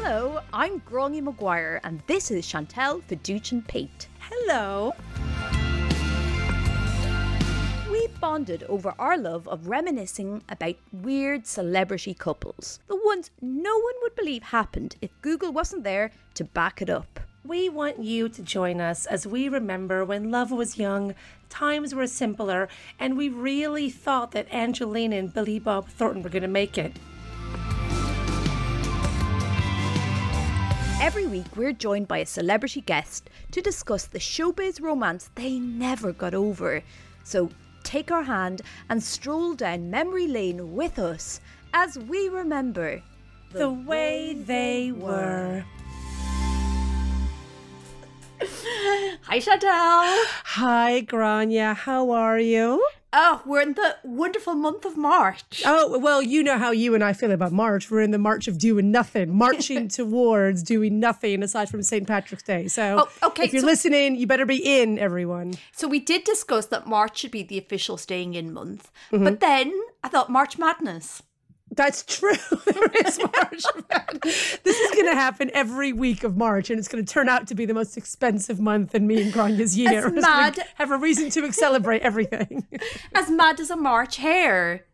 Hello, I'm Gráinne Maguire, and this is Chantal Fiduchin Pate. Hello. We bonded over our love of reminiscing about weird celebrity couples, the ones no one would believe happened if Google wasn't there to back it up. We want you to join us as we remember when love was young, times were simpler, and we really thought that Angelina and Billy Bob Thornton were going to make it. Every week, we're joined by a celebrity guest to discuss the showbiz romance they never got over. So take our hand and stroll down memory lane with us as we remember The way they were. Hi, Chantal. Hi, Gráinne. How are you? Oh, we're in the wonderful month of March. Oh, well, you know how you and I feel about March. We're in the march of doing nothing, marching towards doing nothing aside from St. Patrick's Day. So, Oh, okay, if you're so- listening, you better be in, everyone. So we did discuss that March should be the official staying in month. Mm-hmm. But then I thought March Madness. That's true. there is March. Madness. this is going to happen every week of March, and it's going to turn out to be the most expensive month in me and Gráinne's year. It's We're just gonna mad. Have a reason to celebrate everything. As mad as a March hare.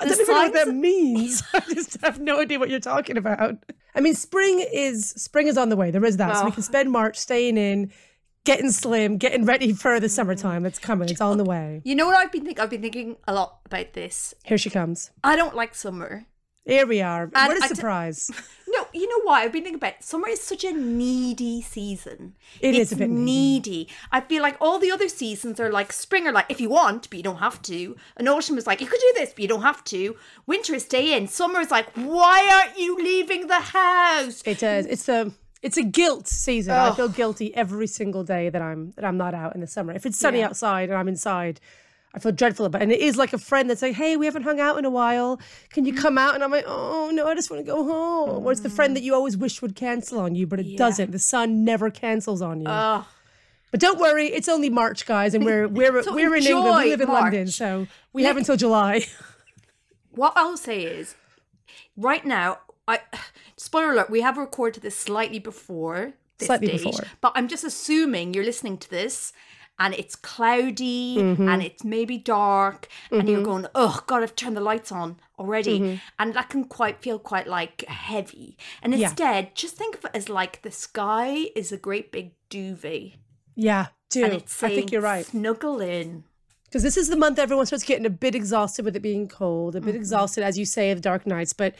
I don't even know what that means. I just have no idea what you're talking about. I mean, spring is spring is on the way. There is that, so we can spend March staying in, getting slim, getting ready for the summertime. It's coming. It's on the way. You know what I've been thinking? I've been thinking a lot about this. Here she comes. I don't like summer. Here we are. what a I t- surprise! No, you know why? I've been thinking about it. summer is such a needy season. It it's is a bit needy. needy. I feel like all the other seasons are like spring are like if you want, but you don't have to. And autumn is like you could do this, but you don't have to. Winter is stay in. Summer is like why aren't you leaving the house? It does. It's a it's a guilt season. I feel guilty every single day that I'm that I'm not out in the summer. If it's sunny outside and I'm inside, I feel dreadful about it. And it is like a friend that's like, hey, we haven't hung out in a while. Can you come out? And I'm like, oh no, I just want to go home. Or it's the friend that you always wish would cancel on you, but it doesn't. The sun never cancels on you. But don't worry, it's only March, guys, and we're we're So we're in England. We live in London, so we have until July. What I'll say is, right now, I spoiler alert, we have recorded this slightly before this Slightly stage, before. but I'm just assuming you're listening to this and it's cloudy Mm-hmm. and it's maybe dark and you're going, oh God, I've turned the lights on already, Mm-hmm. and that can quite feel quite like heavy. And Yeah. instead, just think of it as like the sky is a great big duvet, yeah, do. and it's I think you're right. Snuggle in. because this is the month everyone starts getting a bit exhausted with it being cold, a bit Mm-hmm. exhausted, as you say, of dark nights. But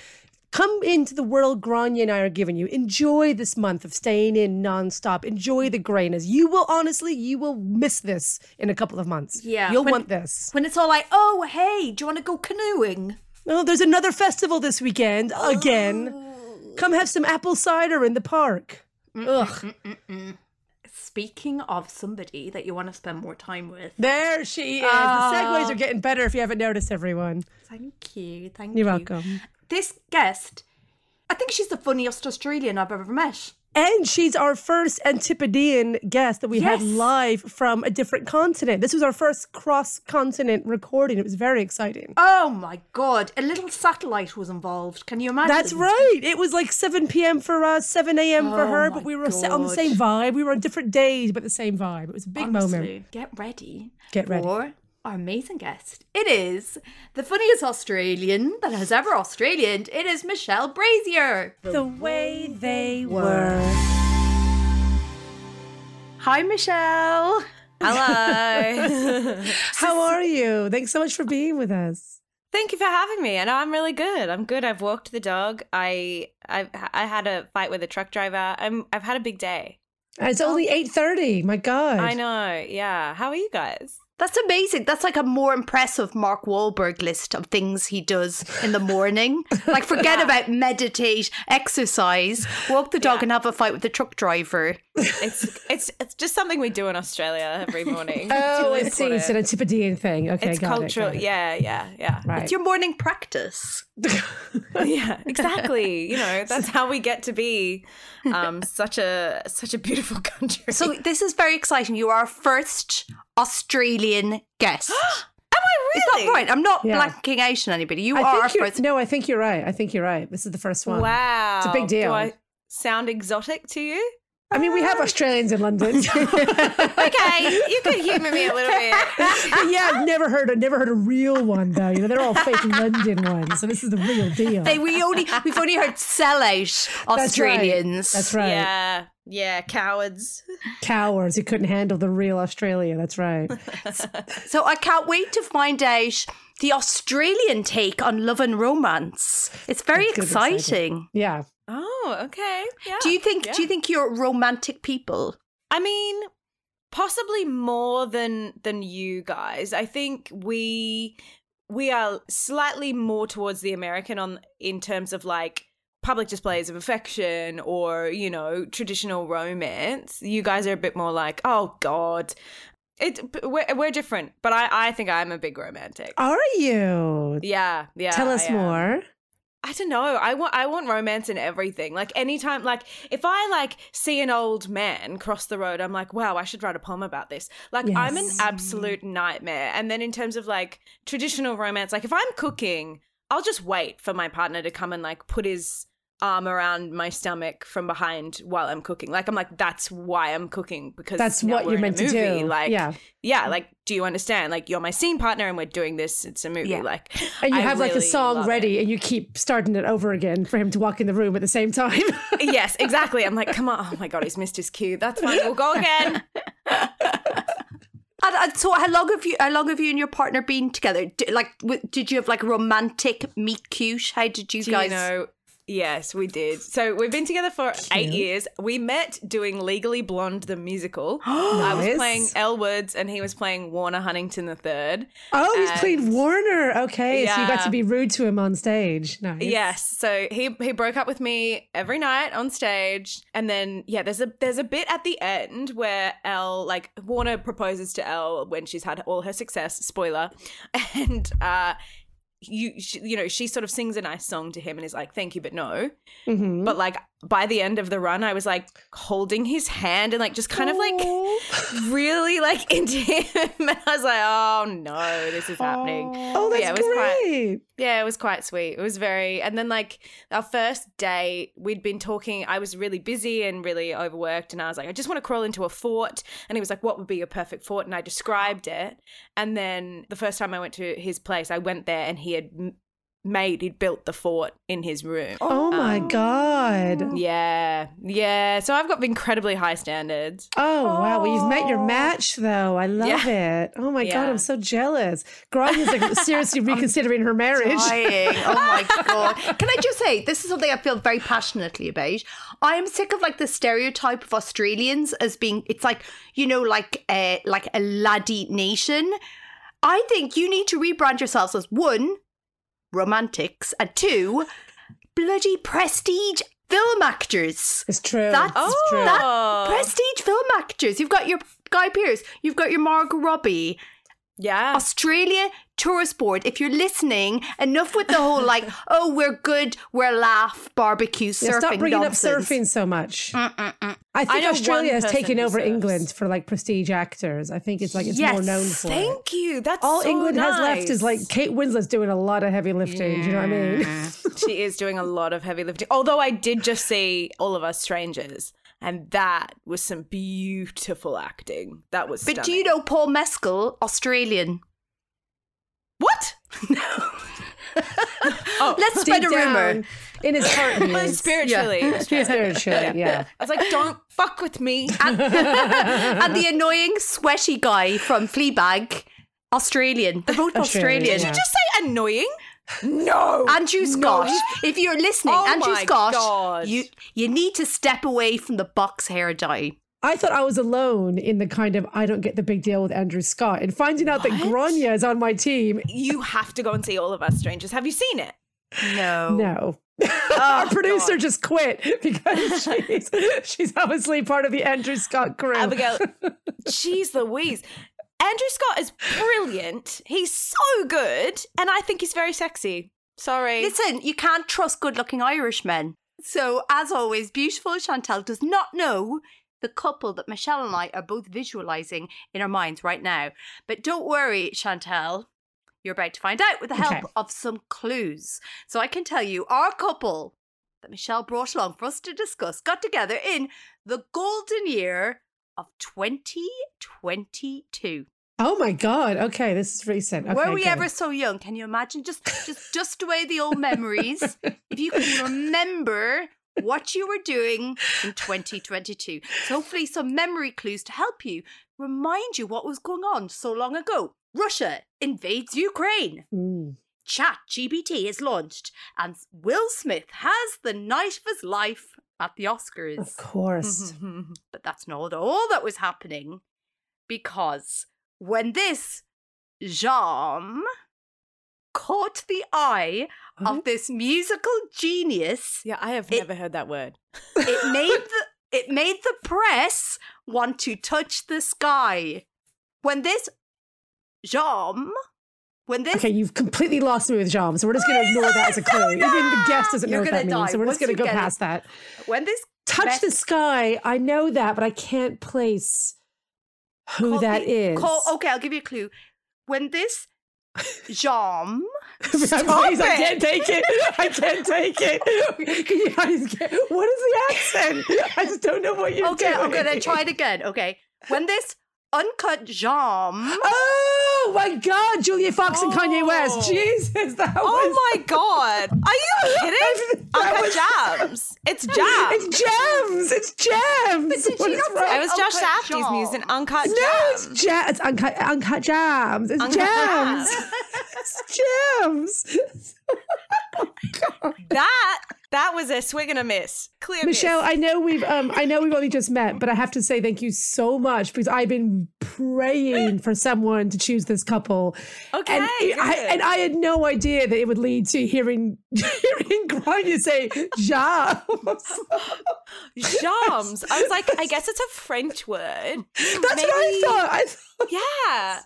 come into the world Gráinne and I are giving you. Enjoy this month of staying in nonstop. Enjoy the grayness. You will honestly, you will miss this in a couple of months. Yeah, you'll when- want this. When it's all like, oh, hey, do you want to go canoeing? Oh, there's another festival this weekend again. Oh. Come have some apple cider in the park. Ugh, Speaking of somebody that you want to spend more time with, there she is. Ah. The segues are getting better if you haven't noticed, everyone. thank you, thank You're you. welcome. This guest, I think she's the funniest Australian I've ever met. And she's our first Antipodean guest that we had live from a different continent. This was our first cross continent recording. It was very exciting. Oh my god, a little satellite was involved. Can you imagine? That's right. It was like 7 p.m. for us, 7 a.m. for Oh her, but we were set on the same vibe. We were on different days, but the same vibe. It was a big moment. Get ready. Get ready. For our amazing guest. It is the funniest Australian that has ever Australianed. It is Michelle Brasier. The way they were. Hi, Michelle. Hello. How are you? Thanks so much for being with us. Thank you for having me. And I'm really good. I'm good. I've walked the dog. I I I had a fight with a truck driver. I'm I've had a big day. It's only 8.30. My God. I know. Yeah. How are you guys? That's amazing. That's like a more impressive Mark Wahlberg list of things he does in the morning. Like, forget about meditate, exercise, walk the dog, Yeah. and have a fight with the truck driver. It's it's it's just something we do in Australia every morning. Oh, I It's see. It's an Antipodean thing. Okay, It's got it, cultural. got it. Yeah, yeah, yeah. Right. It's your morning practice. yeah, exactly. You know, that's how we get to be um, such a such a beautiful country. So, this is very exciting. You are our first Australian guest. am I Is really? that right? I'm not Yeah. blanking out on anybody. You I are think you're, first. no, I think you're right. I think you're right. This is the first one. Wow, It's a big deal. Do I sound exotic to you? I mean, we have uh, Australians in London. Okay, you could humour me a little bit. yeah, I've never heard. I've never heard a real one though. You know, they're all fake London ones, so this is the real deal. Hey, we only we've only heard sellout. Australians. That's right. Yeah, yeah, cowards. Cowards who couldn't handle the real Australia. That's right. So I can't wait to find out the Australian take on love and romance. It's very It's gonna be exciting. exciting. Yeah. Oh, okay. Yeah. Do you think yeah. do you think you're romantic people? I mean, possibly more than than you guys. I think we we are slightly more towards the American on in terms of like public displays of affection or you know traditional romance. You guys are a bit more like, oh god. It, we're, we're different, but I, I think I'm a big romantic. Are you? Yeah, yeah. Tell us more. I don't know. I want I want romance in everything. Like anytime like if I like see an old man cross the road, I'm like, wow, I should write a poem about this. Like I'm an absolute nightmare. And then in terms of like traditional romance, like if I'm cooking, I'll just wait for my partner to come and like put his arm around my stomach from behind while I'm cooking. Like I'm like, that's why I'm cooking because That's what you're meant to do. Like Yeah. yeah, like do you understand? Like you're my scene partner and we're doing this. It's a movie. Yeah. Like And you I have like a song ready, it. and you keep starting it over again for him to walk in the room at the same time. yes, exactly. I'm like, come on. Oh my god, he's missed his cue. That's fine. We'll go again. And, and so how long have you how long have you and your partner been together? D- like w- did you have like romantic meet cute? How did you Do guys you know? Yes, we did. So we've been together for eight years. We met doing Legally Blonde the musical. I was playing Elle Woods and he was playing Warner Huntington III. oh, he's played Warner. Okay, so you got to be rude to him on stage. Nice. Yes. So he he broke up with me every night on stage, and then yeah, there's a there's a bit at the end where Elle like Warner proposes to Elle when she's had all her success. Spoiler, and uh. You she, you know she sort of sings a nice song to him and is like thank you but no Mhm. but like by the end of the run I was like holding his hand and like just kind of like really like into him and I was like oh no this is happening Oh, But that's yeah, it was quite- great. yeah, it was quite sweet. It was very, and then like our first day, we'd been talking. I was really busy and really overworked, and I was like, I just want to crawl into a fort. And he was like, What would be your perfect fort? And I described it. And then the first time I went to his place, I went there, and he had made, he'd built the fort in his room. Oh my Um, god. Yeah, yeah. So I've got incredibly high standards. Oh, wow. Well, you've met your match, though. I love it. Oh my God, I'm so jealous. Gráinne's like seriously reconsidering her marriage. Dying. Oh my god! Can I just say this is something I feel very passionately about. I am sick of like the stereotype of Australians as being it's like you know like a like a laddie nation. I think you need to rebrand yourselves as one romantics and two bloody prestige film actors. It's true. That's Oh. true. That prestige film actors. You've got your Guy Pearce. You've got your Margot Robbie. Yeah. Australia tourist board. If you're listening, enough with the whole like, oh, we're good, we're laugh, barbecue, surfing. Yeah, stop bringing nonsense. up surfing so much. I I think know Australia has taken over surfs. England for like prestige actors. I think it's like it's more known for it. Thank you. That's All so England has left is like Kate Winslet's doing a lot of heavy lifting. Do you know what I mean? she is doing a lot of heavy lifting. Although I did just see All of Us Strangers, and that was some beautiful acting. That was. But do you know Paul Mescal, Australian? what? No. oh, Let's spread a rumor. in his heart. He is. spiritually. Spiritually, yeah. I was like, don't fuck with me. and the annoying sweaty guy from Fleabag, Australian. They're both Australian, Australian. yeah. Did you just say annoying? No. Andrew Scott, if you're listening, Oh Andrew Scott, God. you you need to step away from the box hair dye. I thought I was alone in the kind of I don't get the big deal with Andrew Scott and finding out that Gráinne is on my team. You have to go and see All of Us Strangers. Have you seen it? No. No. Oh, Our producer just quit because she's she's obviously part of the Andrew Scott crew. Abigail, jeez Louise. Andrew Scott is brilliant. He's so good. And I think he's very sexy. Sorry. Listen, you can't trust good looking Irishmen. So, as always, beautiful Chantal does not know the couple that Michelle and I are both visualizing in our minds right now. But don't worry, Chantal. You're about to find out with the help Okay. of some clues. So I can tell you, our couple that Michelle brought along for us to discuss got together in the golden year of 2022. Oh my god. Okay, this is recent. Okay, Were we good. ever so young? Can you imagine? Just just dust away the old memories. if you can remember what you were doing in 2022. So hopefully some memory clues to help you remind you what was going on so long ago. Russia invades Ukraine. Mm. Chat GBT is launched, and Will Smith has the night of his life at the Oscars. Of course. But that's not all that was happening because when this Jean caught the eye Huh? of mm-hmm. this musical genius, yeah, I have It- never heard that word. it made the it made the press want to touch the sky. When this Jean, when this Okay, you've completely lost me with Jam, so we're just going to ignore that as a clue. Even the guest doesn't You're know what that gonna means, die so we're once just going to go get it. past that. when this Touch the sky. I know that, but I can't place who call that is. call- okay, I'll give you a clue. When this Jean Please, I can't take it. I can't take it. Can you guys get, what is the accent? I just don't know what you're Okay, doing. I'm gonna try it again. Okay. When this uncut jam Oh my God, Julia Fox and Kanye Oh. West. Jesus, that oh was. Oh my god. Are you kidding? That Uncut was- Jams. It's Jams. It's gems. It's gems. did she not say- it was Josh Uncut Safdie's Jam. music, Uncut jams. No, Jams. it's jam. It's uncut, uncut jams. It's Uncut jams. Jams. it's jams. Oh, that that was a swing and a miss. Clear Michelle, miss. I know we've um I know we've only just met, but I have to say thank you so much because I've been praying for someone to choose this couple. Okay, And, I, and I had no idea that it would lead to hearing hearing Gráinne say jams. Jams. I was like, I guess it's a French word. That's what I thought. I thought Yeah.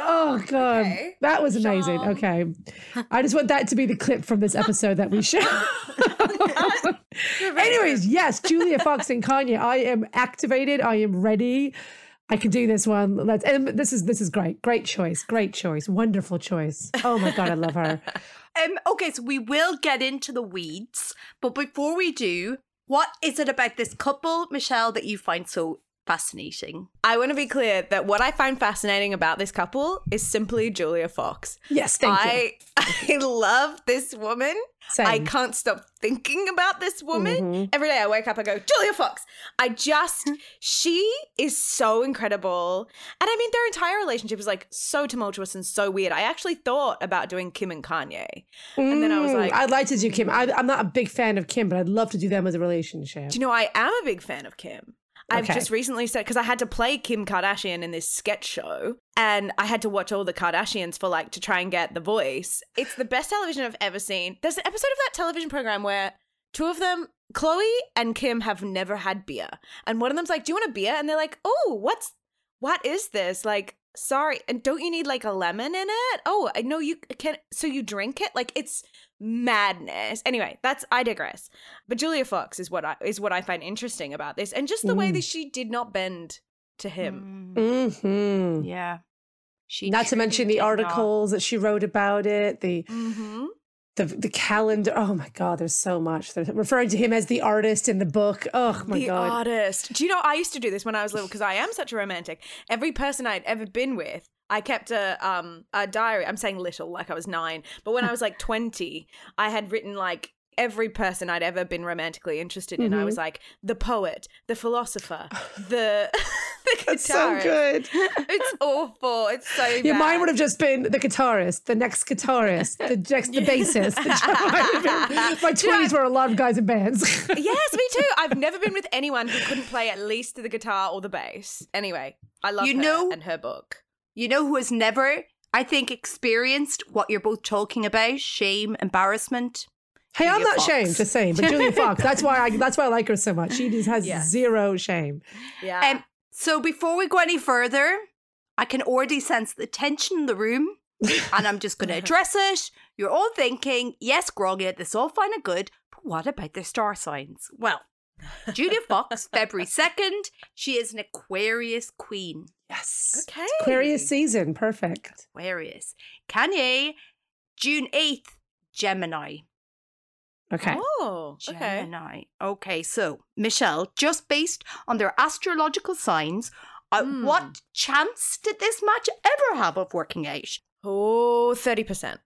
Oh god, okay. that was amazing. Okay, I just want that to be the clip from this episode that we share. Anyways, yes, Julia Fox and Kanye. I am activated. I am ready. I can do this one. Let's. And this is this is great. Great choice. Great choice. Wonderful choice. Oh my god, I love her. Um, okay, so we will get into the weeds, but before we do, what is it about this couple, Michelle, that you find so fascinating? I want to be clear that what I find fascinating about this couple is simply Julia Fox. Yes, thank you. I I love this woman. Same. I can't stop thinking about this woman. Mhm. Every day I wake up, I go, Julia Fox. I just, she is so incredible. And I mean, their entire relationship is like so tumultuous and so weird. I actually thought about doing Kim and Kanye. And then I was Mm, like- I'd like to do Kim. I, I'm not a big fan of Kim, but I'd love to do them as a relationship. Do you know, I am a big fan of Kim. I've Okay. just recently said because I had to play Kim Kardashian in this sketch show, and I had to watch all the Kardashians for like to try and get the voice. It's the best television I've ever seen. There's an episode of that television program where two of them, Khloé and Kim, have never had beer, and one of them's like, "Do you want a beer?" And they're like, "Oh, what's what is this?" Like, sorry, and don't you need like a lemon in it? Oh, I know you can't So you drink it? Like it's madness. Anyway, that's I digress. But Julia Fox is what I is what I find interesting about this, and just the way Mm. that she did not bend to him. hmm Yeah. She Not to mention the did not. articles that she wrote about it, the Mm-hmm. The the calendar. Oh my god, there's so much. They're referring to him as the artist in the book. Oh my the god. The artist. Do you know I used to do this when I was little because I am such a romantic. Every person I'd ever been with, I kept a um a diary. I'm saying little, like I was nine, but when I was like twenty, I had written like every person I'd ever been romantically interested in. I was mm-hmm. like the poet, the philosopher, the the That's so good. It's awful. It's so Yeah, bad. mine would have just been the guitarist, the next guitarist, the next the bassist. The. My twenties were a lot of guys in bands. Yes, me too. I've never been with anyone who couldn't play at least the guitar or the bass. Anyway, I love You her know- and her book. You know who has never, I think, experienced what you're both talking about shame, embarrassment? Hey, I'm not Fox. ashamed, just saying. But Julia Fox, that's why I that's why I like her so much. She just has Yeah. zero shame. Yeah. Um, so before we go any further, I can already sense the tension in the room. and I'm just going to address it. You're all thinking, yes, Groggy, this all fine and good, but what about their star signs? Well, Julia Fox, February 2nd, she is an Aquarius queen. Yes. okay. Aquarius season, perfect. Aquarius. Kanye, June 8th, Gemini. Okay. Oh, okay. Gemini. Okay, so Michelle, just based on their astrological signs, uh, Hmm. what chance did this match ever have of working out? Oh, 30%.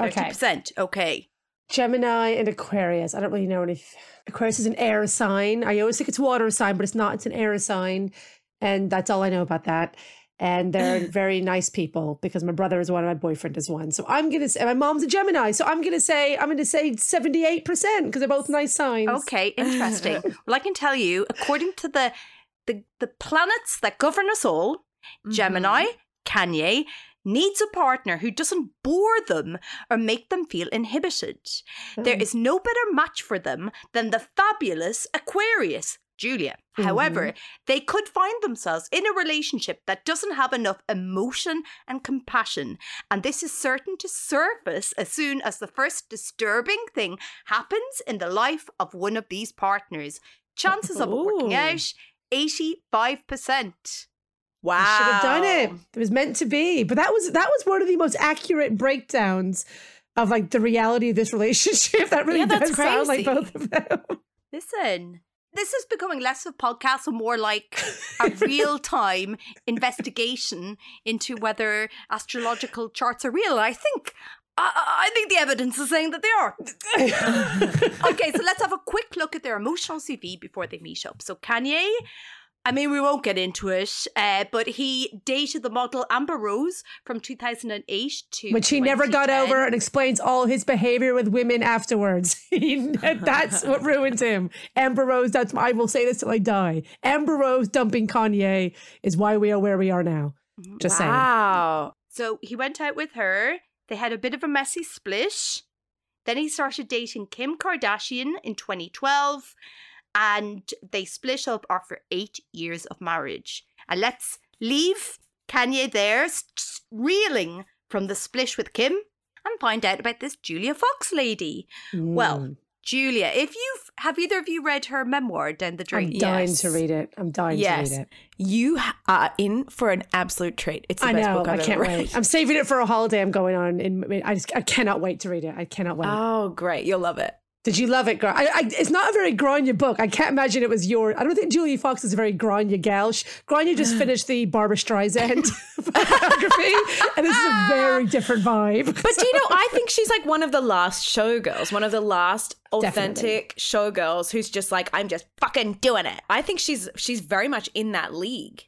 Okay. 30%. Okay. Gemini and Aquarius. I don't really know any. Aquarius is an air sign. I always think it's water sign, but it's not. It's an air sign, and that's all I know about that. And they're very nice people because my brother is one and my boyfriend is one. So I'm gonna say my mom's a Gemini. So I'm gonna say I'm gonna say seventy eight percent because they're both nice signs. Okay, interesting. well, I can tell you, according to the the, the planets that govern us all, Gemini, Kanye, needs a partner who doesn't bore them or make them feel inhibited. There Mm. is no better match for them than the fabulous Aquarius, Julia. However, mm-hmm. they could find themselves in a relationship that doesn't have enough emotion and compassion, and this is certain to surface as soon as the first disturbing thing happens in the life of one of these partners. Chances of it working out 85%. Wow. I should have done it. It was meant to be. But that was that was one of the most accurate breakdowns of like the reality of this relationship. That really Yeah, does sound like both of them. Listen, this is becoming less of a podcast and more like a real time investigation into whether astrological charts are real. I think. I, think the evidence is saying that they are. okay, so let's have a quick look at their emotional CV before they meet up. So Kanye, I mean, we won't get into it, uh, but he dated the model Amber Rose from 2008 to Which he never got over and explains all his behavior with women afterwards. He- that's what ruined him. Amber Rose, that's I will say this till I die. Amber Rose dumping Kanye is why we are where we are now. Just saying. Wow. So he went out with her. They had a bit of a messy split. Then he started dating Kim Kardashian in 2012, and they split up after eight years of marriage. And let's leave Kanye there, reeling from the split with Kim, and find out about this Julia Fox lady. Well, Mm. Julia, if you've have either of you read her memoir, Down the Drain? I'm dying yes. to read it. I'm dying Yes. to read it. You are in for an absolute treat. It's the I best know. book I I've can't ever read. wait. I'm saving it for a holiday I'm going on. In I just I cannot wait to read it. I cannot wait. Oh, great. You'll love it. Did you love it, girl? I, I, it's not a very Gráinne book. I can't imagine it was your. I don't think Julie Fox is a very Gráinne gal. Sh- Gráinne just finished the Barbara Streisand biography, and this is a very different vibe. But do you know, I think she's like one of the last showgirls, one of the last Definitely. authentic showgirls who's just like, I'm just fucking doing it. I think she's she's very much in that league.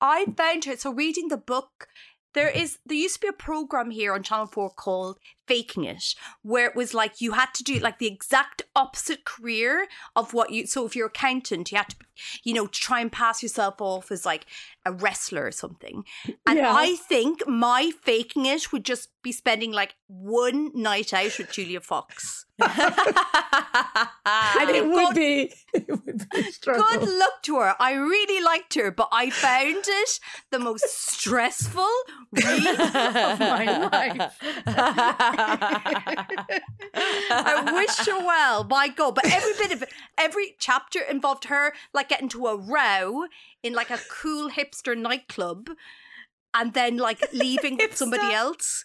I found her. So reading the book, there is there used to be a program here on Channel Four called Faking It, where it was like you had to do like the exact opposite career of what you. So if you're accountant, you had to, you know, try and pass yourself off as like a wrestler or something. And Yeah. I think my faking it would just be spending like one night out with Julia Fox. and it would be, it would be. Good luck to her. I really liked her, but I found it the most stressful read of my life. I wish her well, my God. But every bit of it, every chapter involved her like getting to a row in like a cool hipster nightclub and then like leaving with somebody else.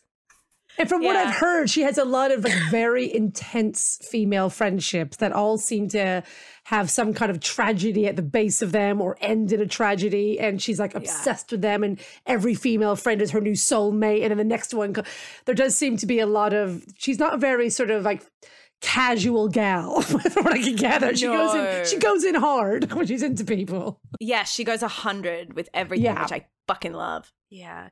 And from what I've heard, she has a lot of like very intense female friendships that all seem to have some kind of tragedy at the base of them or end in a tragedy. And she's like obsessed with them. And every female friend is her new soulmate. And then the next one, there does seem to be a lot of, she's not a very sort of like casual gal from what I can gather. She goes in she goes in hard when she's into people. Yeah, she goes a hundred with everything, Yeah. which I fucking love. Yeah.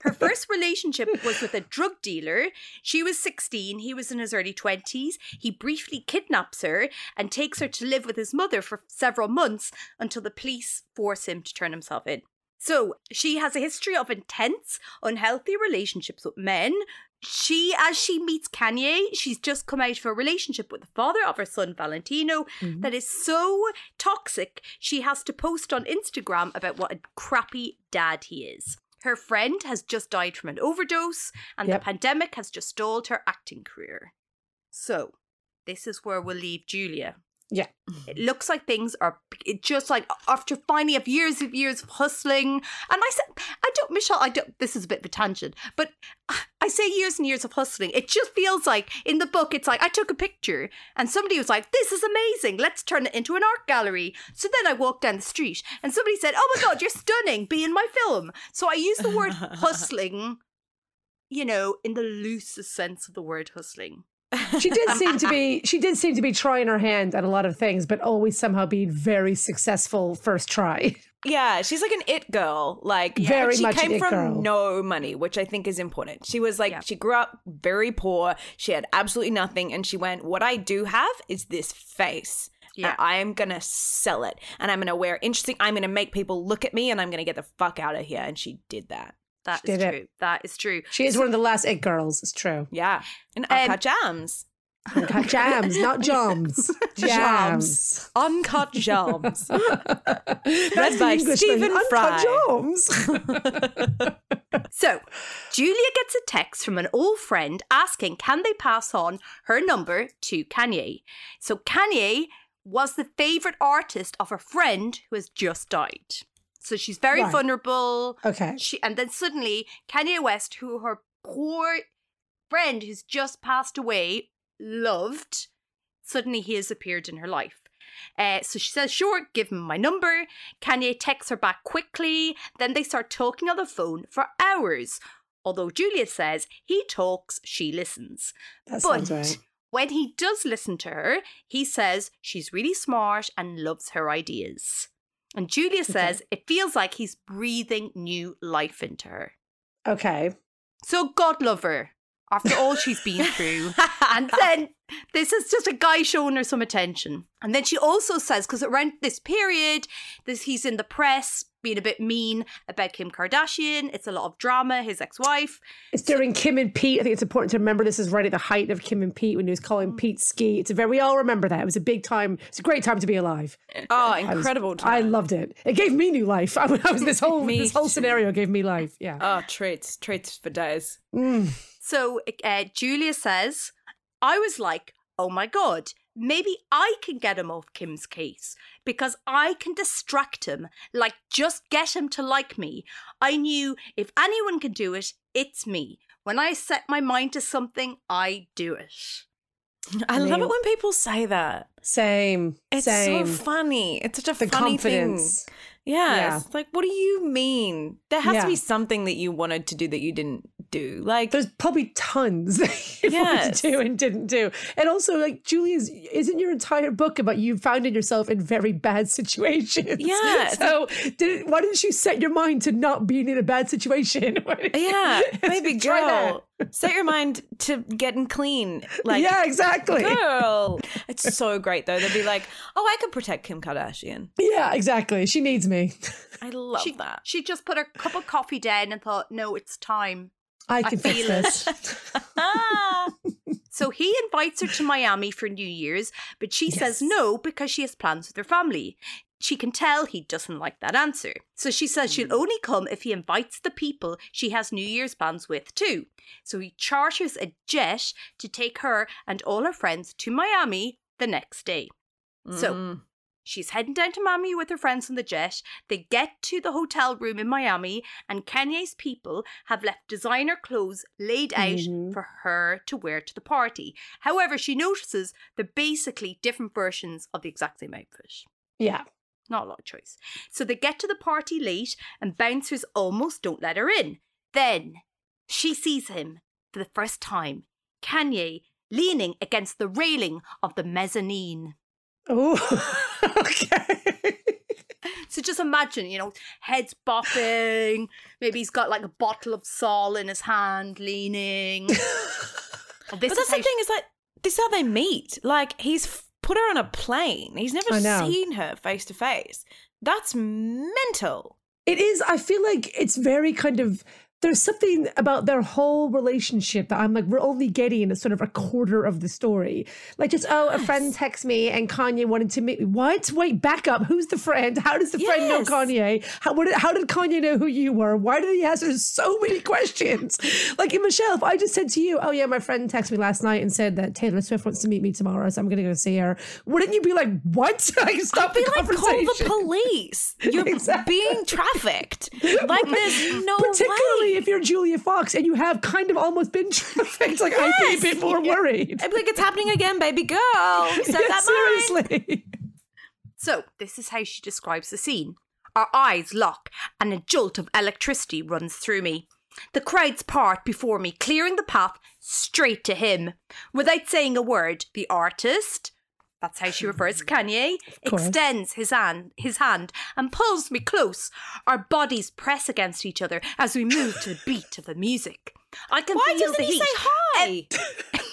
Her first relationship was with a drug dealer. She was 16, he was in his early 20s. He briefly kidnaps her and takes her to live with his mother for several months until the police force him to turn himself in. So, she has a history of intense, unhealthy relationships with men. She, as she meets Kanye, she's just come out of a relationship with the father of her son, Valentino, mm-hmm. that is so toxic, she has to post on Instagram about what a crappy dad he is. Her friend has just died from an overdose, and Yep. the pandemic has just stalled her acting career. So, this is where we'll leave Julia. Yeah. Mm-hmm. It looks like things are it just like after finally of years of years of hustling. And I said, I don't, Michelle, I don't, this is a bit of a tangent, but I say years and years of hustling. It just feels like in the book, it's like I took a picture and somebody was like, this is amazing. Let's turn it into an art gallery. So then I walked down the street and somebody said, oh my God, you're stunning. Be in my film. So I use the word hustling, you know, in the loosest sense of the word hustling. She did seem to be she did seem to be trying her hand at a lot of things, but always somehow being very successful first try. Yeah, she's like an it girl. Like Very she much came it from girl. no money, which I think is important. She was like Yeah. she grew up very poor. She had absolutely nothing, and she went, "What I do have is this face." Yeah. I am gonna sell it, and I'm gonna wear interesting. I'm gonna make people look at me, and I'm gonna get the fuck out of here. And she did that. That She is did it. true. That is true. She is one of the last it girls, it's true. Yeah, and Um, uncut jams, Uncut jams, not jams. Jams. uncut jams. That's by the Englishman. Stephen Fry. Uncut jams. So, Julia gets a text from an old friend asking can they pass on her number to Kanye. So, Kanye was the favorite artist of her friend who has just died. So, she's very Right. vulnerable. okay. She and then suddenly Kanye West, who her poor friend who's just passed away loved, suddenly he has appeared in her life. Uh, so she says, "Sure, give him my number." Kanye texts her back quickly. Then they start talking on the phone for hours. Although Julia says he talks, she listens. That but sounds right. when he does listen to her, he says she's really smart and loves her ideas. And Julia says it feels like he's breathing new life into her. Okay. So God love her after all she's been through. and then this is just a guy showing her some attention. And then she also says, because around this period, this he's in the press being a bit mean about Kim Kardashian. It's a lot of drama, his ex-wife. It's during Kim and Pete. I think it's important to remember this is right at the height of Kim and Pete when he was Mm. calling Pete Ski. It's a very, we all remember that. It was a big time. It's a great time to be alive. oh, I was- incredible! I loved it. It gave me new life. I was this whole Me this whole too. scenario gave me life. Yeah. Oh, traits, traits for days. Mm. So uh, Julia says, I was like, oh my God, maybe I can get him off Kim's case because I can distract him, like just get him to like me. I knew if anyone can do it, it's me. When I set my mind to something, I do it. I love mean- it when people say that. Same. It's Same. so funny. It's such a the funny confidence. thing. Yeah, Yeah. It's like, what do you mean? There has Yeah. to be something that you wanted to do that you didn't do. Like, There's probably tons that you wanted Yes. to do and didn't do. And also, like, Julia's, isn't your entire book about you finding yourself in very bad situations? Yeah, So, did, why didn't you set your mind to not being in a bad situation? yeah, baby Try that. girl, set your mind to getting clean. Like, yeah, exactly. girl. It's so great though. They'll be like, oh, I could protect Kim Kardashian. Yeah, exactly. She needs me. I love she, that. she just put her cup of coffee down and thought, no, it's time. I can fix feel it. this. So he invites her to Miami for New Year's, but she says no because she has plans with her family. She can tell he doesn't like that answer. So she says she'll only come if he invites the people she has New Year's plans with too. So he charters a jet to take her and all her friends to Miami the next day. So Mm. She's heading down to Miami with her friends on the jet. They get to the hotel room in Miami, and Kanye's people have left designer clothes laid out Mhm. for her to wear to the party. However, she notices they're basically different versions of the exact same outfit. Yeah. Not a lot of choice. So they get to the party late, and bouncers almost don't let her in. Then she sees him for the first time. Kanye leaning against the railing of the mezzanine. Oh, okay. So just imagine, you know, head's bopping. Maybe he's got like a bottle of Sol in his hand, leaning. And But this that's is the thing is like this is how they meet. Like he's f- put her on a plane. He's never seen her face to face. That's mental. It is. I feel like it's very kind of. There's something about their whole relationship that I'm like, we're only getting a sort of a quarter of the story. Like, just, oh, a friend texted me and Kanye wanted to meet me. What? Wait, back up. Who's the friend? How does the friend know Kanye? How, what, did- how did Kanye know who you were? Why did he ask her so many questions? Like, in Michelle, if I just said to you, oh, yeah, my friend texted me last night and said that Taylor Swift wants to meet me tomorrow, so I'm going to go see her. Wouldn't you be like, what? like, stop Be the like, call the police. You're Exactly. being trafficked. Like there's no Particularly way. If you're Julia Fox and you have kind of almost been trafficked, like I'd be a bit more worried. I'd be like, it's happening again, baby girl. Set Yeah, that mind. seriously. So, this is how she describes the scene. Our eyes lock, and a jolt of electricity runs through me. The crowds part before me, clearing the path straight to him. Without saying a word, the artist, that's how she refers to Kanye, extends his hand, his hand and pulls me close. Our bodies press against each other as we move to the beat of the music. I can Why feel doesn't the he say hi?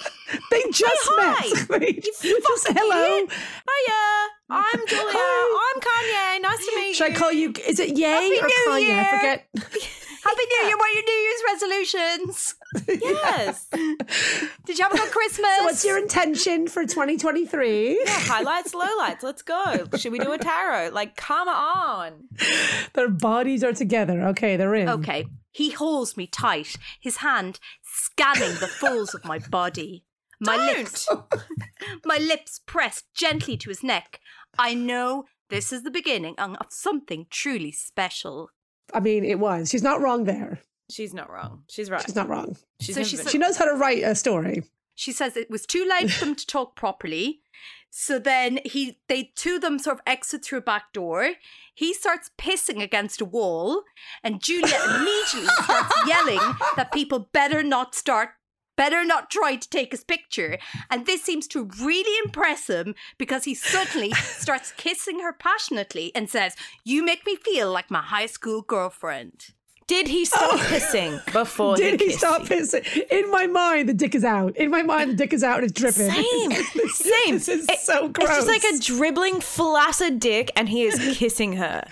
They just hi. met. They just, just hello. Hiya, I'm Julia. Hi. I'm Kanye. Nice to meet Should you. Should I call you? Is it Yay Happy or New Kanye? I forget. Happy New Year! What are your New Year's resolutions? Yes. Did you have a good Christmas? So what's your intention for 2023? Highlights, lowlights. Let's go. Should we do a tarot? Like, come on. Their bodies are together. Okay, they're in. Okay. He holds me tight, his hand scanning the folds of my body. My lips my lips pressed gently to his neck. I know this is the beginning of something truly special. I mean, it was. She's not wrong there. She's not wrong. She's right. She's not wrong. She's So never she's been- She knows how to write a story. She says it was too late for them to talk properly. So then he they two of them sort of exit through a back door. He starts pissing against a wall, and Julia immediately starts yelling that people better not start better not try to take his picture. And this seems to really impress him because he suddenly starts kissing her passionately and says, You make me feel like my high school girlfriend. Did he stop oh. pissing before Did he kissed stop you? pissing? In my mind, the dick is out. In my mind, the dick is out and it's dripping. Same, This- same. This is It- so gross. It's just like a dribbling, flaccid dick, and he is kissing her.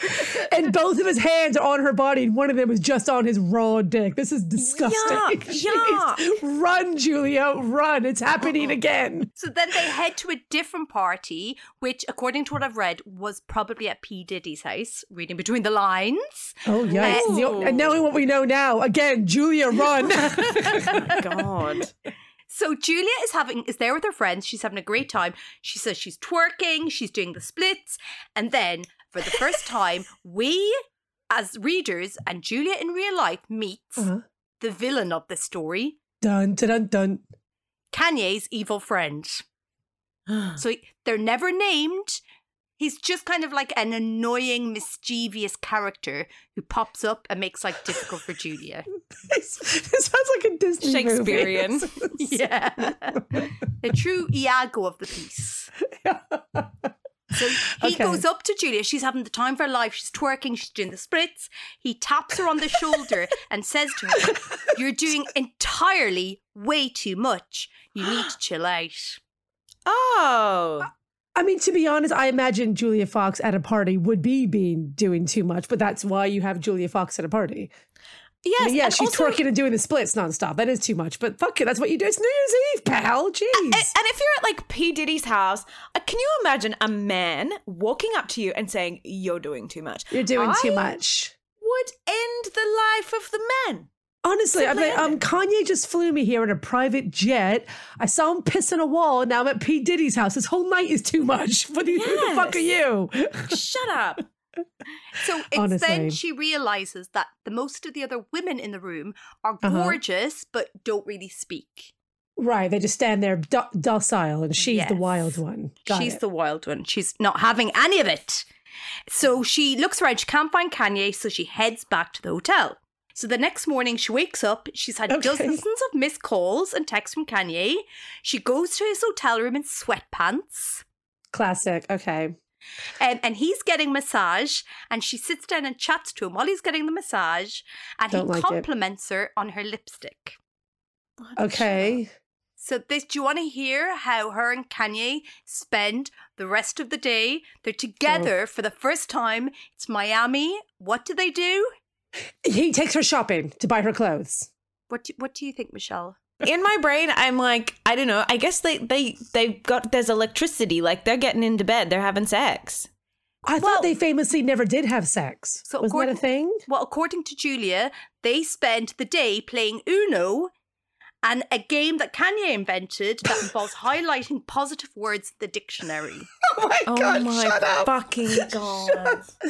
and both of his hands are on her body, and one of them is just on his raw dick. This is disgusting. Yuck, She needs- Run, Julia, run. It's happening oh. again. So then they head to a different party, which, according to what I've read, was probably at P. Diddy's house, reading between the lines. Oh, yes. Ooh. And knowing what we know now, again, Julia, run. God. So Julia is having is there with her friends. She's having a great time. She says she's twerking, she's doing the splits, and then for the first time, we as readers and Julia in real life meets Uh-huh. the villain of the story, dun, dun, dun, dun. Kanye's evil friend. So they're never named. He's just kind of like an annoying, mischievous character who pops up and makes life difficult for Julia. This, this sounds like a Disney Shakespearean. movie. Yeah. the true Iago of the piece. So he Okay. goes up to Julia. She's having the time of her life. She's twerking. She's doing the splits. He taps her on the shoulder and says to her, You're doing entirely way too much. You need to chill out. Oh. I mean, to be honest, I imagine Julia Fox at a party would be being doing too much, but that's why you have Julia Fox at a party. Yes. I mean, yeah, she's also- twerking and doing the splits nonstop. That is too much, but fuck it, that's what you do. It's New Year's Eve, pal. Jeez. And, and if you're at like P. Diddy's house, uh, can you imagine a man walking up to you and saying, You're doing too much? You're doing too much. Would end the life of the men. Honestly, I'm like, um, Kanye just flew me here in a private jet. I saw him piss on a wall, and now I'm at P. Diddy's house. This whole night is too much. What the, who the fuck are you? Shut up. So it's Honestly. then she realizes that the most of the other women in the room are Uh-huh. gorgeous but don't really speak. right, they just stand there do- docile, and she's the wild one. Got She's it. the wild one. She's not having any of it. So she looks around. She can't find Kanye, so she heads back to the hotel. So the next morning, she wakes up. She's had Okay. dozens of missed calls and texts from Kanye. She goes to his hotel room in sweatpants. Classic. Okay. Um, and he's getting massage, and she sits down and chats to him while he's getting the massage, and Don't he like it. compliments her on her lipstick. Okay. So this, do you want to hear how her and Kanye spend the rest of the day? They're together for the first time. It's Miami. What do they do? He takes her shopping to buy her clothes. What do, What do you think, Michelle? In my brain, I'm like, I don't know. I guess they they they got there's electricity. Like they're getting into bed. They're having sex. I Well- thought they famously never did have sex. So Wasn't that a thing? Well, according to Julia, they spend the day playing Uno and a game that Kanye invented that involves highlighting positive words in the dictionary. Oh my oh my fucking god! the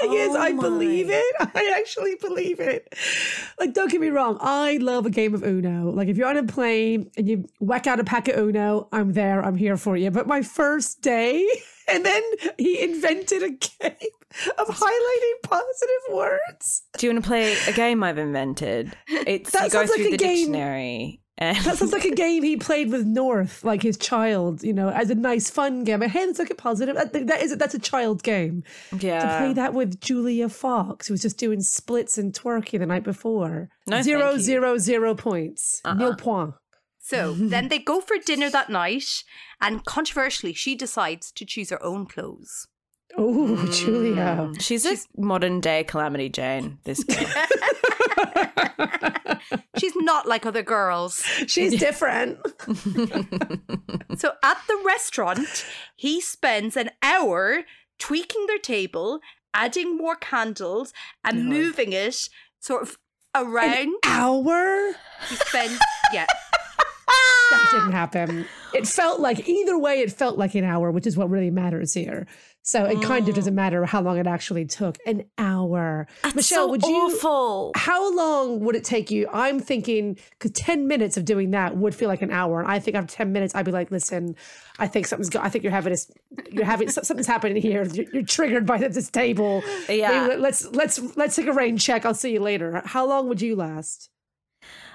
thing is, Oh I believe it. I actually believe it. Like, don't get me wrong. I love a game of Uno. Like, if you're on a plane and you whack out a pack of Uno, I'm there. I'm here for you. But my first day, and then he invented a game of highlighting positive words. Do you want to play a game I've invented? It's That you go like through a the dictionary. And That sounds like a game he played with North, like his child. You know, as a nice, fun game. Hey, let's look at positive. That, that is that's a child game. Yeah. to play that with Julia Fox, who was just doing splits and twerking the night before. No, zero, thank you. zero, zero points. Uh-uh. No point. So then they go for dinner that night, and controversially, she decides to choose her own clothes. Oh, Julia. She's a modern day Calamity Jane. This girl. She's not like other girls. She's different. So at the restaurant, he spends an hour tweaking their table, adding more candles, and moving it sort of around. An Hour? He spends, yeah. That didn't happen. It felt like, either way, it felt like an hour, which is what really matters here. So it kind of doesn't mm. matter how long it actually took. An hour. Michelle, so would you. awful. How long would it take you? I'm thinking because 10 minutes of doing that would feel like an hour. And I think after 10 minutes, I'd be like, listen, I think something's go- I think you're having this, you're having something's happening here. You're, you're triggered by this table. Yeah. Maybe let's, let's, let's take a rain check. I'll see you later. How long would you last?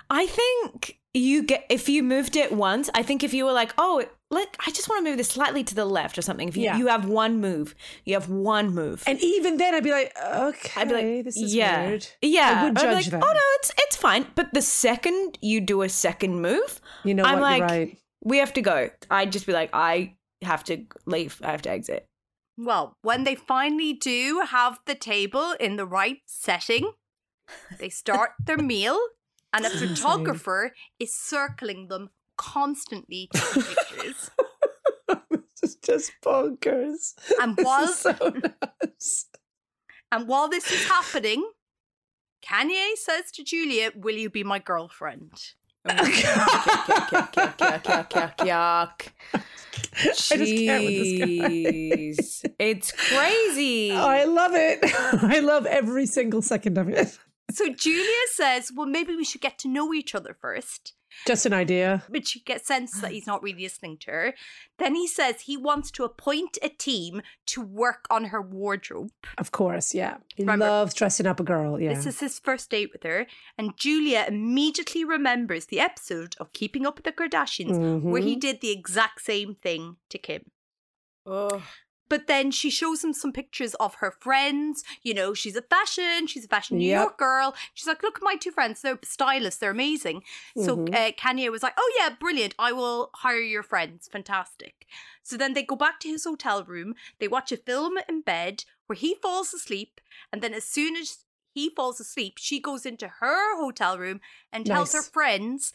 I think you get if you moved it once. I think if you were like, oh, let I just want to move this slightly to the left or something. If you, Yeah. you have one move, you have one move. And even then, I'd be like, okay, I'd be like, this is yeah, weird. yeah. I would judge like, that. oh no, it's it's fine. But the second you do a second move, You know I'm what? like, you're right. we have to go. I'd just be like, I have to leave. I have to exit. Well, when they finally do have the table in the right setting, they start their meal, and a photographer is circling them constantly taking pictures. this is just bonkers. And while so nuts. and while this is happening, Kanye says to Julia, "Will you be my girlfriend?" yuck, yuck, yuck, yuck, yuck, yuck. I just can't with this guy. Jeez. it's crazy. Oh, I love it. I love every single second of it. So Julia says, "Well, maybe we should get to know each other first. Just an idea. But she gets sense that he's not really listening to her. Then he says he wants to appoint a team to work on her wardrobe. Of course, yeah. He Remember- loves dressing up a girl. Yeah. This is his first date with her, and Julia immediately remembers the episode of Keeping Up with the Kardashians where he Mhm. did the exact same thing to Kim. Ugh. But then she shows him some pictures of her friends. You know, she's a fashion, she's a fashion New Yep. York girl. She's like, look at my two friends. They're stylists. They're amazing. So Mhm. uh, Kanye was like, oh, yeah, brilliant. I will hire your friends. Fantastic. So then they go back to his hotel room. They watch a film in bed where he falls asleep. And then as soon as he falls asleep, she goes into her hotel room and tells her friends,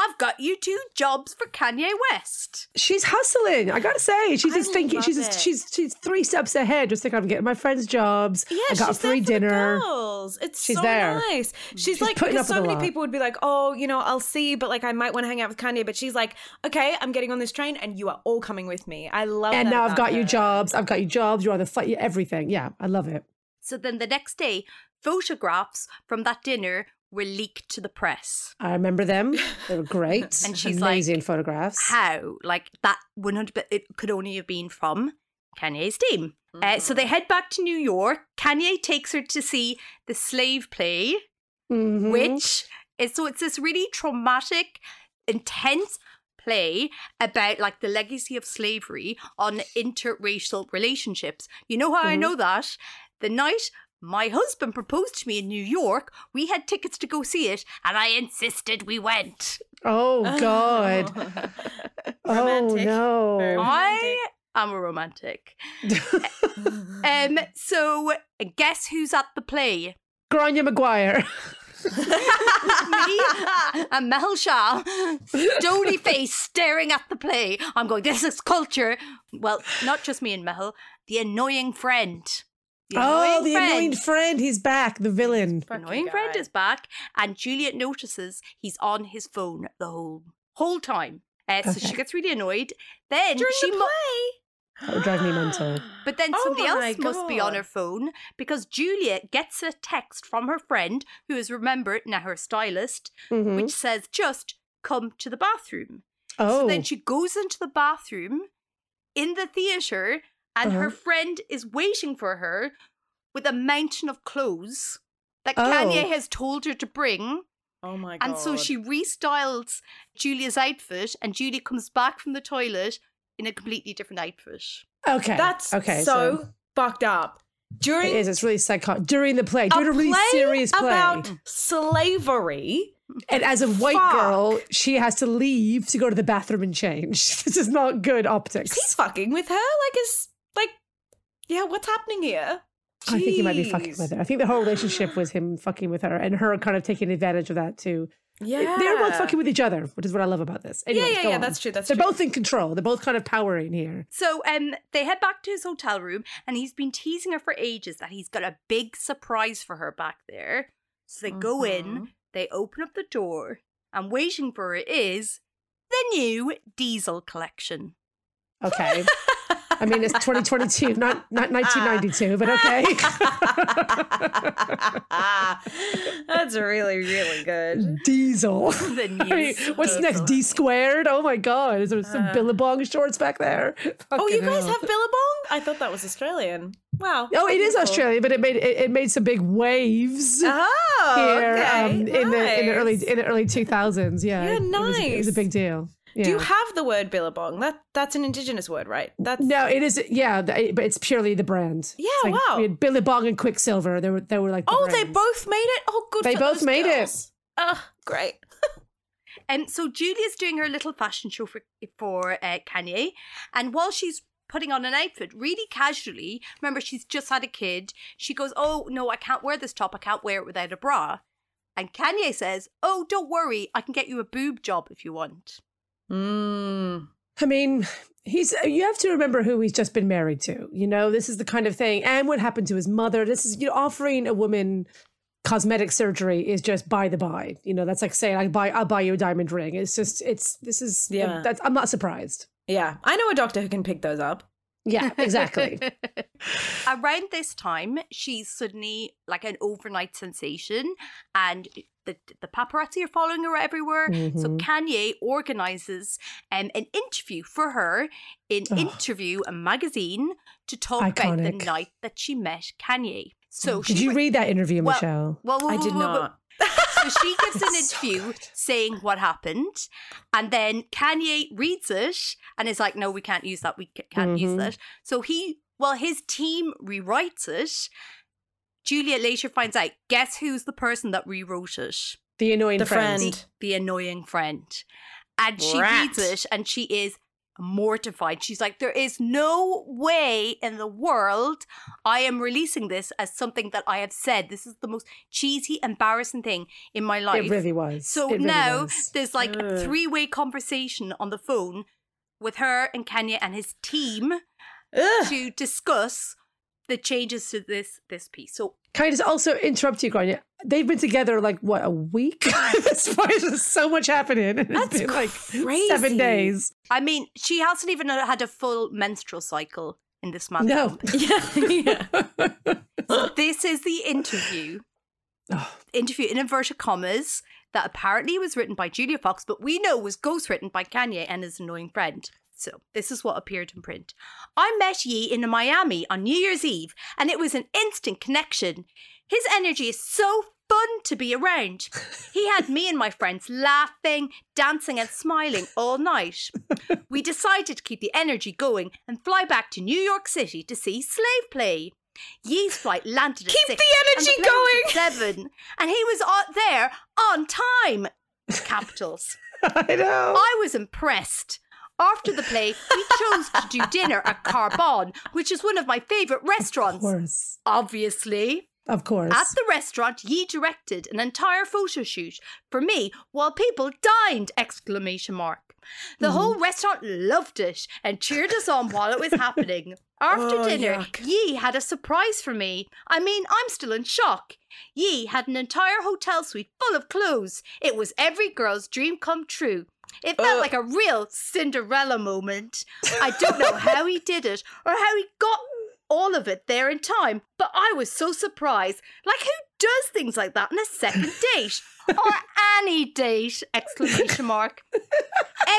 I've got you two jobs for Kanye West. She's hustling. I gotta say, she's I just thinking. She's it. she's she's three steps ahead. Just think I'm getting my friends' jobs. Yeah, I got she's free there for dinner. The girls. It's She's so there. nice. She's, She's like because so many lot. people would be like, "Oh, you know, I'll see," but like I might want to hang out with Kanye. But she's like, "Okay, I'm getting on this train, and you are all coming with me." I love. It. And that now I've about got you jobs. I've got you jobs. You're on the fight. Everything. Yeah, I love it. So then the next day, photographs from that dinner were leaked to the press. I remember them. They were great. And she's like, amazing photographs. How? Like that 100 but it could only have been from Kanye's team. Uh, so they head back to New York. Kanye takes her to see the slave play. Mhm. which is so it's this really traumatic, intense play about like the legacy of slavery on interracial relationships. You know how I Mhm. know that? The night my husband proposed to me in New York, we had tickets to go see it, and I insisted we went. Oh God. oh Romantic. no. Very I am a romantic. Um, so guess who's at the play? Gráinne Maguire. me and Mel Shah, stony face staring at the play. I'm going, this is culture. Well, not just me and Mel, the annoying friend. The oh, the friend. annoying friend. He's back. The villain. The annoying friend is back, and Julia notices he's on his phone the whole whole time. Uh, So she gets really annoyed. Then During she the mu- play. That would drive me mental. But then Oh somebody my else must be on her phone because Julia gets a text from her friend, who is, remember, now her stylist, Mhm. which says, just come to the bathroom. oh. So then she goes into the bathroom in the theatre, and her Uh-huh. friend is waiting for her with a mountain of clothes that Oh. Kanye has told her to bring. Oh my god. And so she restyles Julia's outfit, and Julia comes back from the toilet in a completely different outfit. okay. That's okay. so, fucked up. During it is. It's really psychotic. During the play, during a really play serious play, about slavery. and as a white Fuck. girl, she has to leave to go to the bathroom and change. This is not good optics. He's fucking with her? Like, is like, yeah, what's happening here? I think he might be fucking with her. I think the whole relationship was him fucking with her and her kind of taking advantage of that too. Yeah, They're both fucking with each other, which is what I love about this. Yeah, Anyways, yeah, go yeah. on. That's true. That's They're true. both in control. They're both kind of powering here. So um, they head back to his hotel room, and he's been teasing her for ages that he's got a big surprise for her back there. So they go in, Mhm. they open up the door, and waiting for it is the new Diesel collection. Okay. I mean, it's 2022, not not 1992, but okay. That's really, really good. Diesel. The I mean, What's Diesel. next? D squared? Oh my god! Is there some Uh. Billabong shorts back there? Oh, you guys have Billabong? I thought that was Australian. Wow. Oh, it is Cool. Australia, but it made it, it made some big waves Oh, here okay. um, in the in the early in the early 2000s. Yeah, Yeah, it, it was, it was a big deal. Yeah. Do you have the word Billabong? That that's an indigenous word, right? That's no, it is. Yeah, but it's purely the brand. Yeah, like, wow. We had Billabong and Quiksilver. They were they were like. the Oh, they both made it. Oh, good. They for both those made it. Oh, great. And so Julia's doing her little fashion show for for uh, Kanye, and while she's putting on an outfit really casually, remember she's just had a kid. She goes, "Oh no, I can't wear this top. I can't wear it without a bra." And Kanye says, "Oh, don't worry, I can get you a boob job if you want." Mm. I mean, he's. You have to remember who he's just been married to. You know, this is the kind of thing, and what happened to his mother. This is you know offering a woman cosmetic surgery is just by the by. You know, that's like saying I buy I'll buy you a diamond ring. It's just it's this is Yeah. That's I'm not surprised. Yeah, I know a doctor who can pick those up. Yeah, exactly. Around this time, she's suddenly like an overnight sensation, and the the paparazzi are following her everywhere. So Mhm. Kanye organizes um, an interview for her in Ugh. Interview, a magazine, to talk about the night that she met Kanye. So Did she you wa- read that interview, Well- Michelle? Well, I well, did well, well, not. So she gives an So interview saying what happened, and then Kanye reads it and is like, "No, we can't use that. We can't use Mhm. that." So he, well, his team rewrites it. Julia later finds out. Guess who's the person that rewrote it? The annoying The friend. friend. The annoying friend. And she Rat. reads it, and she is mortified. She's like, "There is no way in the world I am releasing this as something that I have said. This is the most cheesy, embarrassing thing in my life." It really was. So really now was. there's like a three way conversation on the phone with her and Kanye and his team Ugh. to discuss the changes to this this piece. So Can I just also interrupt you, Gráinne? They've been together like what a week. This point, there's so much happening. That's been like crazy. seven days. I mean, she hasn't even had a full menstrual cycle in this month. No. yeah, yeah. This is the interview. Oh, Interview in inverted commas that apparently was written by Julia Fox, but we know was ghostwritten by Kanye and his annoying friend. So this is what appeared in print. I met Ye in Miami on New Year's Eve, and it was an instant connection. His energy is so fun to be around. He had me and my friends laughing, dancing, and smiling all night. We decided to keep the energy going and fly back to New York City to see Slave Play. Ye's flight landed at Keep six, the energy was going. seven, and he was on, there on time. Capitals. I know. I was impressed. After the play, we chose to do dinner at Carbone, which is one of my favourite restaurants. Of course. Obviously. Of course. At the restaurant, Ye directed an entire photo shoot for me while people dined! Exclamation mark. The Mm-hmm. whole restaurant loved it and cheered us on while it was happening. After Oh, dinner, yuck. Ye had a surprise for me. I mean, I'm still in shock. Ye had an entire hotel suite full of clothes. It was every girl's dream come true. It uh, felt Ugh. like a real Cinderella moment. I don't know how he did it or how he got all of it there in time, but I was so surprised. Like, who does things like that on a second date? Or any date! Exclamation mark.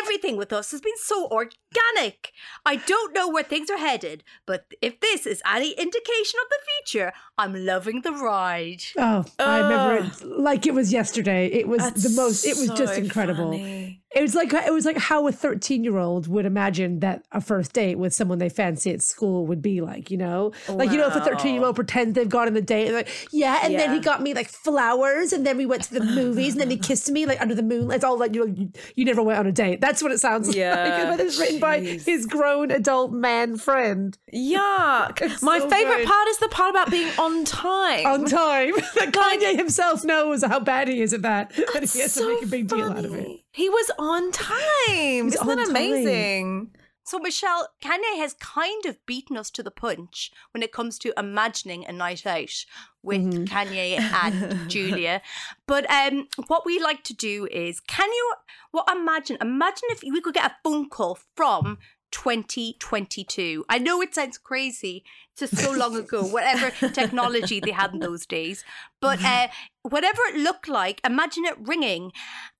Everything with us has been so organic. I don't know where things are headed, but if this is any indication of the future, I'm loving the ride. Oh, I remember it like it was yesterday. It was That's the most. It was just incredible. funny. It was like it was like how a thirteen-year-old would imagine that a first date with someone they fancy at school would be like. You know, like you know, if a thirteen-year-old pretends they've gone on the date, like yeah, and then he got me like flowers, and then we went to the movies, and then he kissed me like under the moonlight. It's all like you, you, you never went on a date. That's what it sounds Yeah, like. But it's written by his grown adult man friend Yuck. It's My so favorite good. part is the part about being on time. on time. that Kanye himself knows how bad he is at that, and he has so to make a big deal out of it. He was on time. was Isn't on that time. So, Michelle, Kanye has kind of beaten us to the punch when it comes to imagining a night out with Kanye and Julia. But um, what we like to do is, can you, well, imagine, imagine if we could get a phone call from 2022. I know it sounds crazy. Just so long ago, whatever technology they had in those days. But uh, whatever it looked like, imagine it ringing,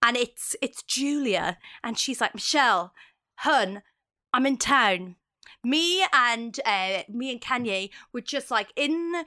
and it's it's Julia, and she's like, Michelle, hun, I'm in town. Me and uh, me and Kanye were just like in.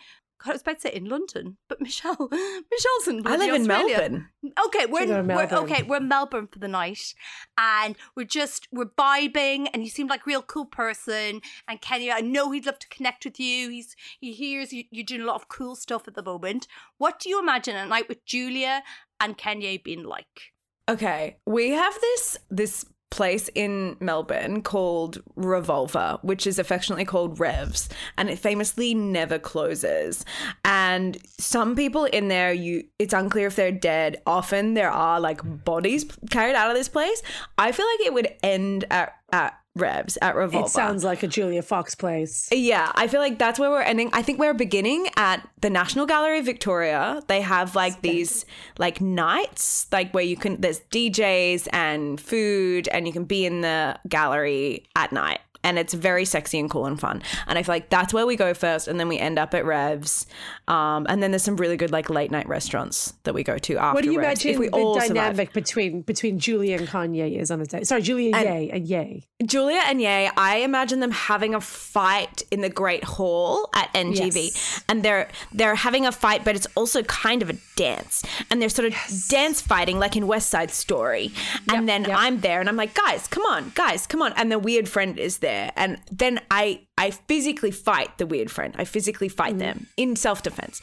I was about to say in London, but Michelle, Michelle's in. I live in Australia. Melbourne. Okay, we're, in in, we're Melbourne. okay. We're in Melbourne for the night, and we're just we're vibing. And you seem like a real cool person. And Kanye, I know he'd love to connect with you. He's he hears you, you're doing a lot of cool stuff at the moment. What do you imagine a night with Julia and Kanye being like? Okay, we have this this place in Melbourne called Revolver, which is affectionately called Revs, and it famously never closes. And some people in there, you it's unclear if they're dead. Often there are like bodies carried out of this place. I feel like it would end at at Revs at Revolver. It sounds like a Julia Fox place. Yeah, I feel like that's where we're ending. I think we're beginning at the National Gallery of Victoria. They have like these like nights, like where you can there's DJs and food and you can be in the gallery at night. And it's very sexy and cool and fun. And I feel like that's where we go first and then we end up at Revs. Um, and then there's some really good like late night restaurants that we go to after What do you Revs, imagine if we the all dynamic survive. between between Julia and Kanye is on a date? Sorry, Julia and Ye and Ye. Julia and Ye, I imagine them having a fight in the Great Hall at NGV, Yes. and they're they're having a fight, but it's also kind of a dance, and they're sort of dance fighting like in West Side Story. And then yep. I'm there, and I'm like, guys, come on, guys, come on, and the weird friend is there, and then I I physically fight the weird friend. I physically fight them mm. in self defense.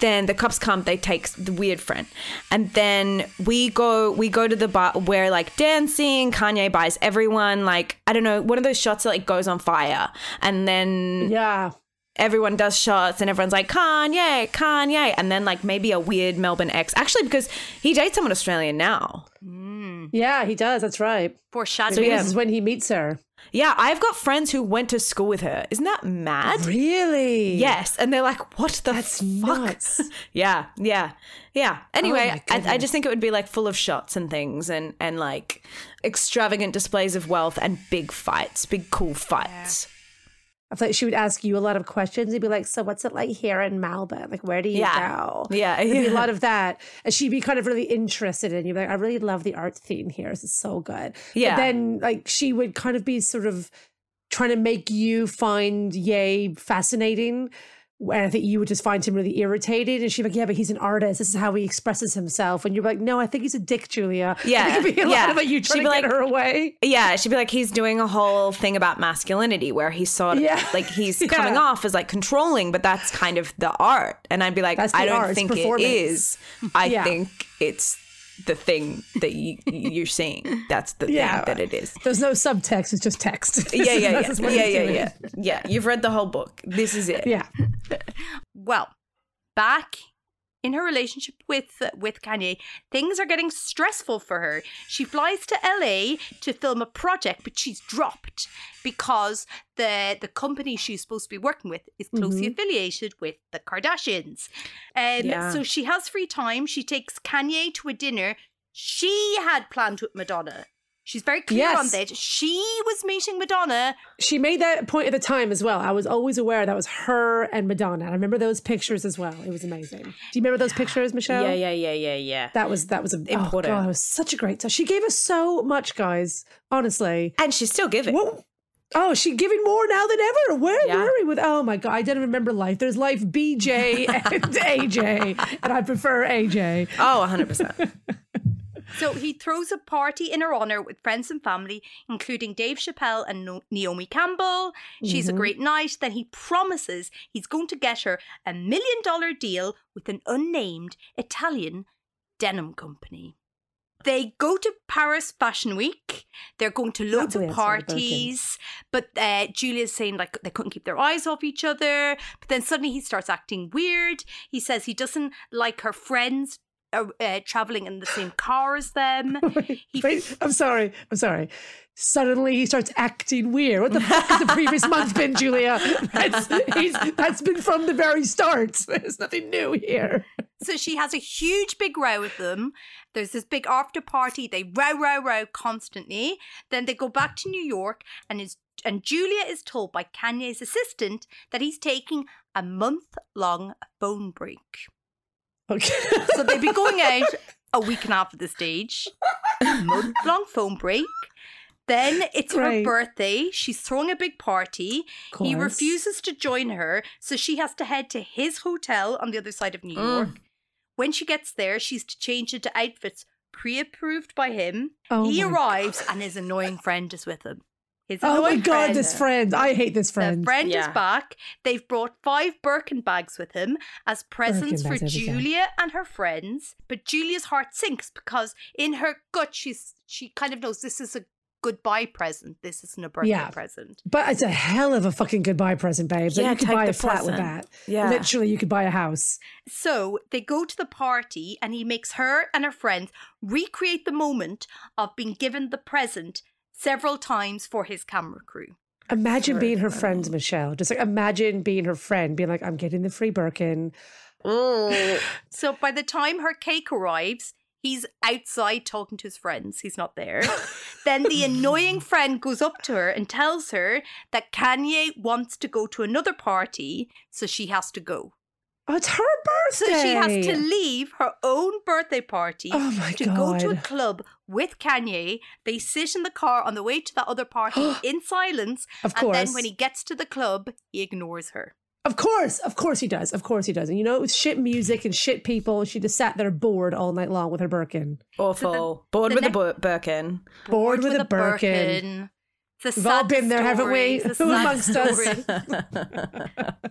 Then the cops come, they take the weird friend, and then we go we go to the bar where like dancing. Kanye buys everyone like I don't know one of those shots that like goes on fire, and then Yeah. everyone does shots and everyone's like Kanye, Kanye, and then like maybe a weird Melbourne ex actually because he dates someone Australian now. Mm. Mm. Yeah, he does. That's right. Foreshadowing. Maybe This is when he meets her. Yeah, I've got friends who went to school with her. Isn't that mad? Really? Yes, and they're like, "What the That's fuck?" nuts. yeah, yeah, yeah. Oh Anyway, my I, I just think it would be like full of shots and things, and and like extravagant displays of wealth and big fights, big cool fights. I thought she would ask you a lot of questions. He'd be like, "So what's it like here in Melbourne? Like, where do you Yeah. go?" Yeah, There'd be a lot of that, and she'd be kind of really interested in you. Like, I really love the art theme here. This is so good. Yeah. But then, like, she would kind of be sort of trying to make you find Ye fascinating. And I think you would just find him really irritated. And she'd be like, Yeah, but he's an artist. This is how he expresses himself. And you're like, No, I think he's a dick, Julia. Yeah, It could be a yeah. lot about you trying She'd to be get like- her away. Yeah, she'd be like, he's doing a whole thing about masculinity where he's sort of Yeah. like he's Yeah. coming off as like controlling, but that's kind of the art. And I'd be like, I don't art, think it I Yeah. think it's the thing that you, you're seeing. That's the Yeah. thing that it is. There's no subtext, it's just text. Yeah, yeah, This yeah, yeah, yeah, yeah, yeah. You've read the whole book. This is it. Yeah. Well, back in her relationship with with Kanye, things are getting stressful for her. She flies to LA to film a project, but she's dropped because the the company she's supposed to be working with is closely affiliated with the Kardashians. Um, Yeah. So she has free time. She takes Kanye to a dinner she had planned with Madonna. She's very clear on Yes. that. She was meeting Madonna. She made that point at the time as well. I was always aware that was her and Madonna. I remember those pictures as well. It was amazing. Do you remember those pictures, Michelle? Yeah, yeah, yeah, yeah, yeah. That was that was a, oh, Important. Oh God, it was such a great time. She gave us so much, guys. Honestly. And she's still giving. What? Oh, she's giving more now than ever. Where Yeah. were we with? Oh my god, I didn't remember life. There's life BJ and AJ, and I prefer AJ. Oh, 100%. So he throws a party in her honor with friends and family, including Dave Chappelle and no- Naomi Campbell. She's a great night. Then he promises he's going to get her a million dollar deal with an unnamed Italian denim company. They go to Paris Fashion Week. They're going to loads of parties. But uh, Julia's saying like they couldn't keep their eyes off each other. But then suddenly he starts acting weird. He says he doesn't like her friends uh, uh, traveling in the same car as them. He- Wait, I'm sorry. I'm sorry. Suddenly he starts acting weird. What the fuck has the previous month been, Julia? That's, that's been from the very start. There's nothing new here. So she has a huge big row with them. There's this big after party. They row, row, row constantly. Then they go back to New York, and is and Julia is told by Kanye's assistant that he's taking a month long phone break. Okay. So they'd be going out a week and a half at the stage, month long phone break. Then it's her birthday. She's throwing a big party. He refuses to join her, so she has to head to his hotel on the other side of New Mm. York. When she gets there, she's to change into outfits pre approved by him. Oh he arrives and his annoying friend is with him. His Oh my god, friend. this friend. I hate this friend. The friend Yeah. is back. They've brought five Birkin bags with him as presents for Birkin bags every time. Julia and her friends. But Julia's heart sinks because in her gut she's she kind of knows this is a goodbye present. This isn't a birthday Yeah. present. But it's a hell of a fucking goodbye present, babe. Like, Yeah, you could take buy the a flat with that. present. Yeah. Literally, you could buy a house. So they go to the party and he makes her and her friends recreate the moment of being given the present several times for his camera crew. Imagine Very being her funny. friend, Michelle. Just like imagine being her friend, being like, I'm getting the free Birkin. Mm. So by the time her cake arrives, he's outside talking to his friends. He's not there. then the annoying friend goes up to her and tells her that Kanye wants to go to another party, so she has to go. Oh, it's her birthday. So she has to leave her own birthday party Oh my to go to a club with Kanye. They sit in the car on the way to the other party in silence. Of course. And then when he gets to the club, he ignores her. Of course, of course he does. Of course he does. And you know, it was shit music and shit people. She just sat there bored all night long with her Birkin. Awful. Bored the with ne- a Bir- Birkin. Bored with a Birkin. It's a We've all been there, haven't we? story. It's a Who sad amongst us?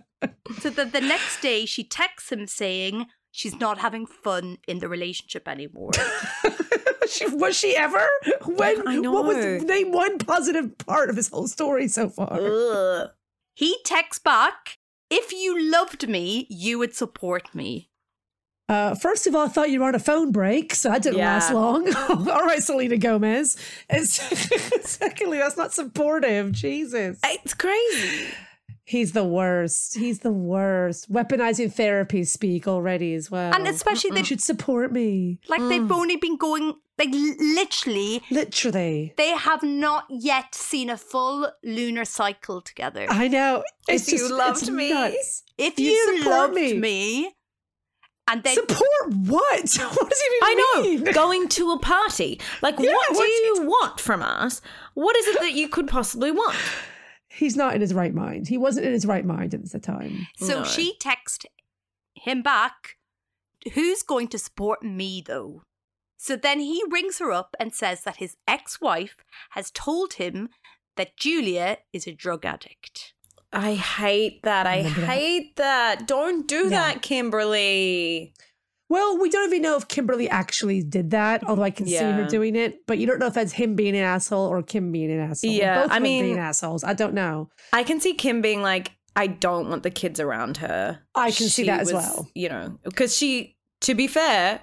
So the, the next day, she texts him saying she's not having fun in the relationship anymore. she, was she ever? When? I What was name one positive part of his whole story so far? Ugh. he texts back, "If you loved me, you would support me." Uh, first of all, I thought you were on a phone break, so that didn't Yeah. last long. all right, Selena Gomez. And secondly, that's not supportive. Jesus. It's crazy. He's the worst. He's the worst. Weaponizing therapy speak already as well. And especially you they should support me. like they've only been going like literally. Literally. They have not yet seen a full lunar cycle together. I know. It's If you loved it's me. nuts. if You you, support loved me. me, and then Support what? What does he even I know. Going to a party. Like, Yeah, what do what's he you want from us? What is it that you could possibly want? he's not in his right mind. He wasn't in his right mind at the time. So No. she texted him back, Who's going to support me though? So then he rings her up and says that his ex wife has told him that Julia is a drug addict. I hate that. I hate that. Don't do Yeah. that, Kimberly. Well, we don't even know if Kimberly actually did that, although I can see her doing it. But you don't know if that's him being an asshole or Kim being an asshole. Yeah, both I of them being mean- assholes. I don't know. I can see Kim being like, I don't want the kids around her. I can see that as was, well. You know, because she, to be fair,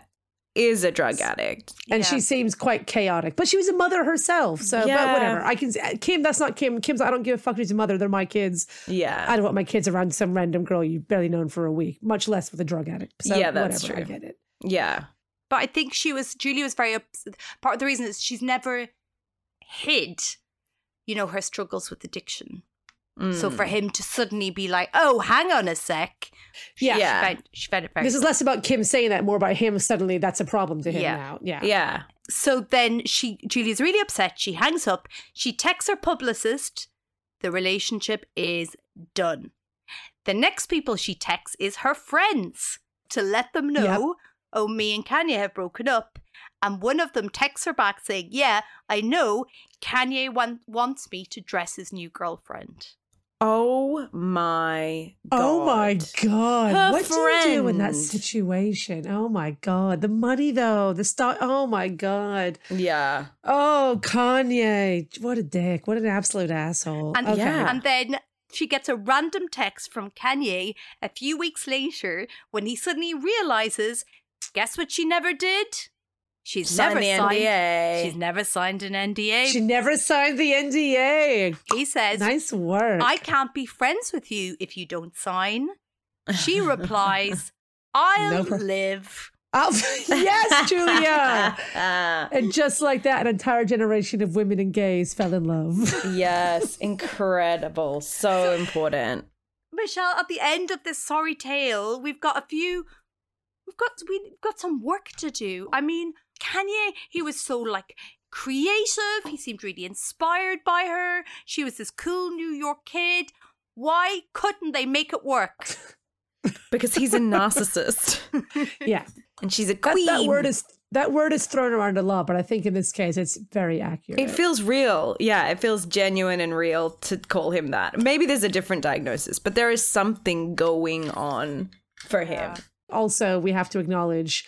is a drug addict. And Yeah. she seems quite chaotic, but she was a mother herself. So, but whatever. I can see uh, Kim. That's not Kim. Kim's. I don't give a fuck. She's a mother. They're my kids. Yeah. I don't want my kids around some random girl you've barely known for a week, much less with a drug addict. So, Yeah, that's whatever. I true. get it. yeah. But I think she was, Julia was very, part of the reason is she's never hid, you know, her struggles with addiction. So Mm. for him to suddenly be like, oh, hang on a sec. Yeah. Yeah. She found, she found it very This is less about Kim saying that, more about him. Suddenly, that's a problem to him Yeah. now. Yeah. Yeah. So then she Julia's really upset. She hangs up. She texts her publicist. The relationship is done. The next people she texts is her friends to let them know, oh, me and Kanye have broken up. And one of them texts her back saying, Yeah, I know Kanye want- wants me to dress his new girlfriend. Oh, oh my god. Oh my god! Her what do you do in that situation? Oh my god! The money though, the stock. Oh my god! Yeah. Oh Kanye, what a dick! What an absolute asshole! And, okay. Yeah. and then she gets a random text from Kanye a few weeks later when he suddenly realizes, guess what she never did? She's Sign never the signed. NDA. She's never signed an NDA. She never signed the NDA. he says, Nice work. "I can't be friends with you if you don't sign." She replies, "I'll No pro- live." Oh, yes, Julia. Ah, and just like that, an entire generation of women and gays fell in love. yes, incredible. So important. Michelle, at the end of this sorry tale, we've got a few. We've got we've got some work to do. I mean, Kanye, he was so like creative. He seemed really inspired by her. She was this cool New York kid. Why couldn't they make it work? Because he's a narcissist. yeah, and she's a that, queen. that word is that word is thrown around a lot, but I think in this case, it's very accurate. It feels real. Yeah, it feels genuine and real to call him that. Maybe there's a different diagnosis, but there is something going on for him. also we have to acknowledge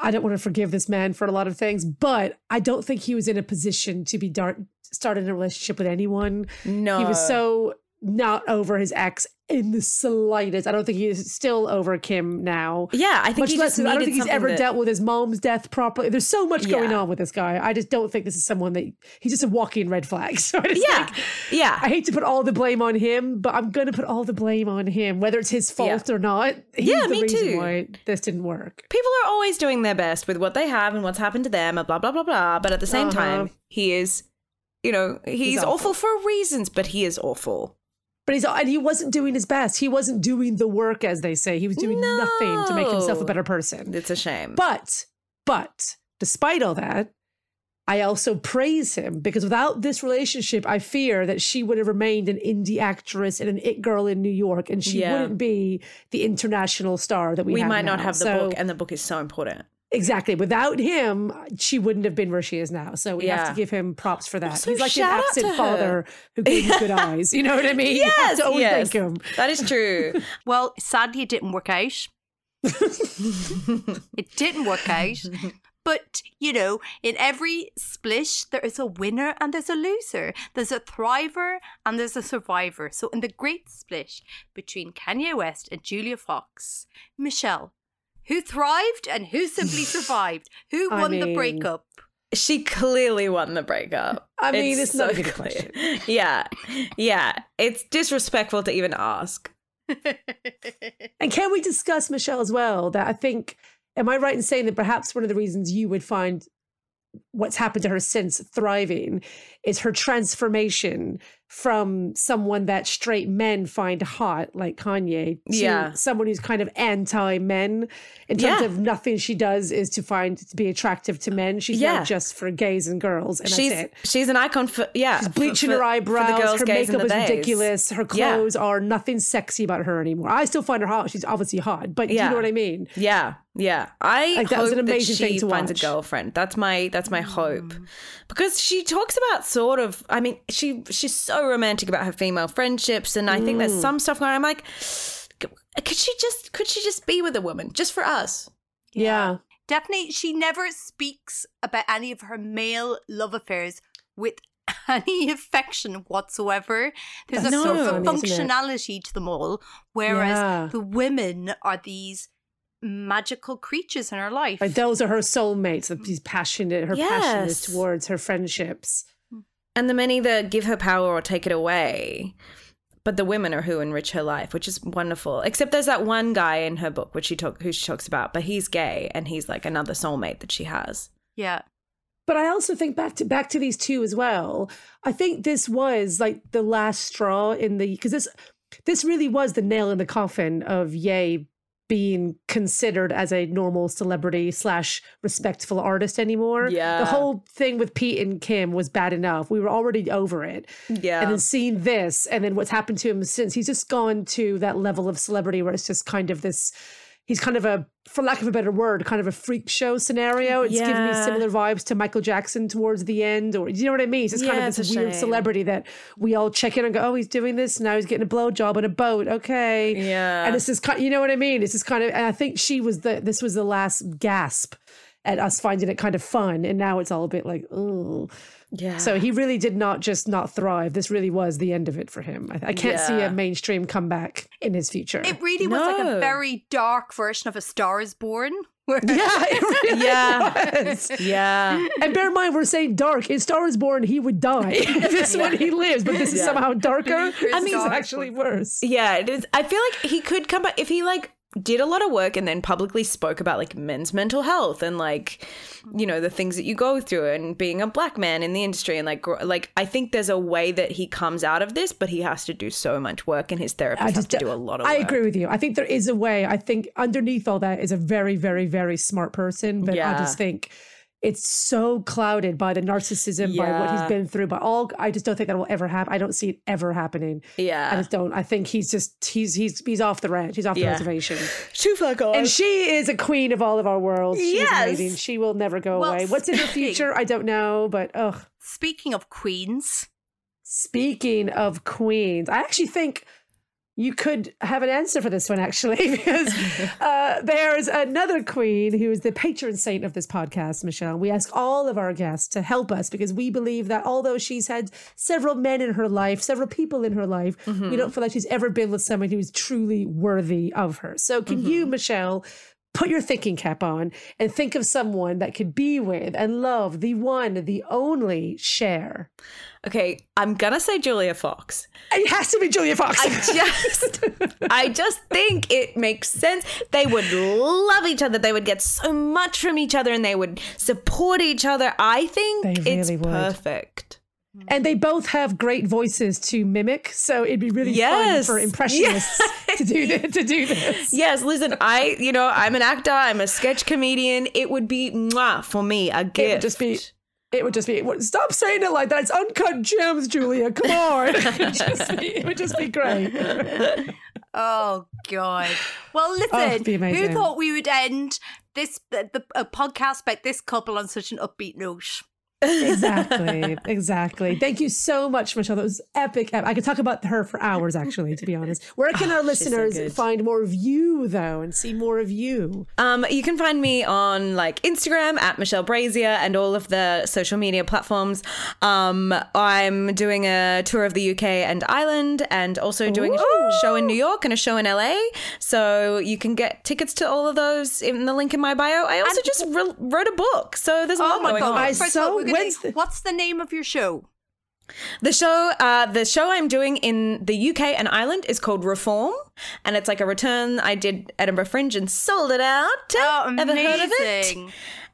I don't want to forgive this man for a lot of things, but I don't think he was in a position to be dar- starting a relationship with anyone. No. He was so not over his ex in the slightest. I don't think he's still over Kim now. Yeah, I think Much he less, I don't think he's ever that- dealt with his mom's death properly. There's so much going on with this guy. I just don't think this is someone that he's just a walking red flag. So I just Yeah, think, yeah. I hate to put all the blame on him, but I'm going to put all the blame on him, whether it's his fault or not. He's Yeah, the me reason too. why this didn't work. People are always doing their best with what they have and what's happened to them and blah blah blah blah. But at the same Uh-huh. time, he is, you know, he's, awful. awful. for reasons, but he is awful. But he's and he wasn't doing his best. He wasn't doing the work, as they say. He was doing nothing to make himself a better person. It's a shame. But, but despite all that, I also praise him because without this relationship, I fear that she would have remained an indie actress and an it girl in New York, and she Yeah. wouldn't be the international star that we, we might not have the So- book, and the book is so important. Exactly. Without him, she wouldn't have been where she is now. So we have to give him props for that. Also, He's like an absent father who gave you good eyes. You know what I mean? Yes, to always yes, thank him. that is true. Well, sadly, it didn't work out. it didn't work out. But, you know, in every splish, there is a winner and there's a loser. There's a thriver and there's a survivor. So, in the great splish between Kanye West and Julia Fox, Michelle, who thrived and who simply survived? Who I won the breakup? she clearly won the breakup. I mean, it's not even a clear. question. Yeah, yeah. It's disrespectful to even ask. And can we discuss Michelle as well? That I think, am I right in saying that perhaps one of the reasons you would find what's happened to her since thriving is her transformation from someone that straight men find hot, like Kanye, to Yeah. someone who's kind of anti men in terms Yeah. of nothing she does is to find to be attractive to men. She's Yeah. not just for gays and girls, and she's that's it. she's an icon for yeah. She's bleaching for- her for the eyebrows. girls, her makeup is ridiculous. Her Yeah. clothes are nothing sexy about her anymore. I still find her hot. She's obviously hot, but do you know what I mean? Yeah, yeah. I Like, that was an amazing that thing to finds watch. a girlfriend. That's my that's my hope, Mm. because she talks about sort of. I mean, she she's so romantic about her female friendships, and I think Mm. there's some stuff going. on. I'm like, could she just could she just be with a woman just for us? Yeah. Definitely, she never speaks about any of her male love affairs with any affection whatsoever. There's That's a sort of funny, isn't functionality to them all, whereas Yeah. the women are these magical creatures in her life. Like those are her soulmates. That she's passionate. Her passion is towards her friendships. And the men either give her power or take it away. But the women are who enrich her life, which is wonderful. Except there's that one guy in her book, which she talk, who she talks about, but he's gay and he's like another soulmate that she has. yeah. But I also think back to back to these two as well. I think this was like the last straw in the because this this really was the nail in the coffin of Ye being considered as a normal celebrity slash respectful artist anymore. Yeah. The whole thing with Pete and Kim was bad enough. We were already over it. Yeah. And then seeing this and then what's happened to him since he's just gone to that level of celebrity where it's just kind of this he's kind of a for lack of a better word, kind of a freak show scenario. It's giving me similar vibes to Michael Jackson towards the end, or you know what I mean? It's just kind of this weird shame. celebrity that we all check in and go, Oh, he's doing this, now he's getting a blowjob on a boat. Okay. Yeah. And this is kind you know what I mean? This is kind of and I think she was the this was the last gasp at us finding it kind of fun. And now it's all a bit like, oh. Yeah. So he really did not just not thrive. This really was the end of it for him. I, I can't see a mainstream comeback in his future. It really was like a very dark version of A Star is Born. Yeah, it really Yeah. was. yeah. And bear in mind, we're saying dark. In Star is Born, he would die. this one, he lives, but this is Yeah. somehow darker. I I mean- mean, it's actually worse. Yeah, it is. I feel like he could come back if he like did a lot of work and then publicly spoke about like men's mental health and like you know the things that you go through and being a black man in the industry and like like I think there's a way that he comes out of this, but he has to do so much work and his therapist has to do a lot of. I work. agree with you. I think there is a way. I think underneath all that is a very, very, very smart person. But I just think it's so clouded by the narcissism, by what he's been through, by all. I just don't think that will ever happen. I don't see it ever happening. Yeah, I just don't. I think he's just he's he's he's off the ranch. He's off the Yeah. reservation. too fuck off. And she is a queen of all of our worlds. She's Yes. amazing. She will never go Well, away. What's in her speaking- future? I don't know. But ugh. Speaking of queens, Speaking of queens, I actually think you could have an answer for this one, actually, because uh, there's another queen who is the patron saint of this podcast, Michelle. We ask all of our guests to help us because we believe that although she's had several men in her life, several people in her life, we don't feel like she's ever been with someone who's truly worthy of her. So, can you, Michelle, put your thinking cap on and think of someone that could be with and love the one, the only Cher? Okay, I'm gonna say Julia Fox. It has to be Julia Fox. I just, I just think it makes sense. They would love each other. They would get so much from each other, and they would support each other. I think They it's really would. perfect. and they both have great voices to mimic, so it'd be really Yes. fun for impressionists to do this, to do this. Yes, listen, I, you know, I'm an actor. I'm a sketch comedian. It would be mwah, for me a gift. It would just be. It would just be. Stop saying it like that. It's uncut gems, Julia. Come on. it, would just be, it would just be great. oh god. Well, Oh, listen, who thought we would end this the, the a podcast about this couple on such an upbeat note? Exactly. Exactly. Thank you so much, Michelle. That was epic. I could talk about her for hours, actually, to be honest. Where can our Oh, she's so listeners good. find more of you, though, and see more of you? Um, you can find me on like Instagram at Michelle Brasier and all of the social media platforms. Um, I'm doing a tour of the UK and Ireland, and also doing a show in New York and a show in LA. So you can get tickets to all of those in the link in my bio. I also just re- wrote a book, so there's a lot Oh my going god! on. I so- of all, we're gonna- when's the- what's the name of your show? The show, uh, the show I'm doing in the UK and Ireland is called Reform, and it's like a return. I did Edinburgh Fringe and sold it out. Oh, Ever amazing! heard of it?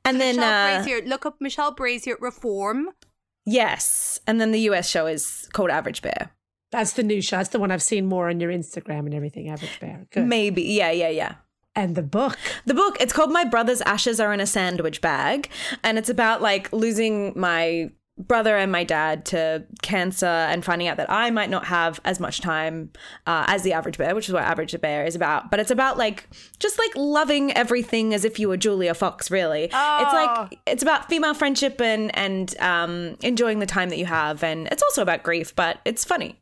And then Michelle uh, Brasier, look up Michelle Brasier at Reform. Yes. And then the US show is called Average Bear. That's the new show. That's the one I've seen more on your Instagram and everything. Average Bear. Good. Maybe. Yeah, yeah, yeah. And the book. The book, it's called My Brother's Ashes Are in a Sandwich Bag. And it's about like losing my brother and my dad to cancer and finding out that I might not have as much time uh, as the average bear, which is what average bear is about. But it's about like just like loving everything as if you were Julia Fox, really. It's like it's about female friendship and and um, enjoying the time that you have, and it's also about grief, but it's funny.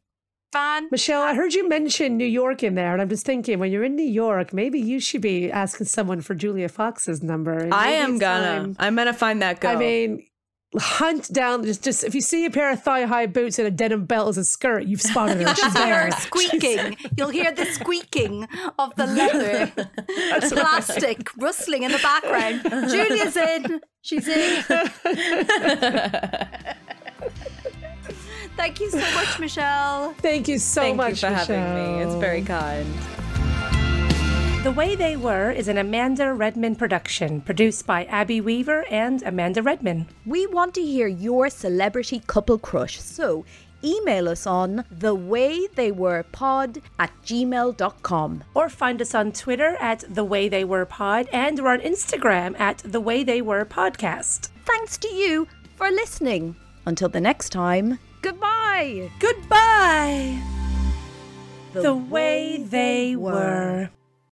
Fan. Michelle, I heard you mention New York in there, and I'm just thinking when you're in New York, maybe you should be asking someone for Julia Fox's number. I am gonna. time- I'm gonna find that girl. I mean, hunt down just just if you see a pair of thigh high boots and a denim belt as a skirt, you've spotted her. She's there. squeaking. You'll hear the squeaking of the leather, plastic rustling in the background. Julia's in. She's in. Thank you so much, Michelle. Thank you so Thank much you for having me. It's very kind. The Way They Were is an Amanda Redman production, produced by Abby Weaver and Amanda Redman. We want to hear your celebrity couple crush, so email us on thewaytheywerepod at gmail.com. Or find us on Twitter at The Way They Were Pod, and we're on Instagram at The Way They Were Podcast. Thanks to you for listening. Until the next time, goodbye. Goodbye! The, way they were.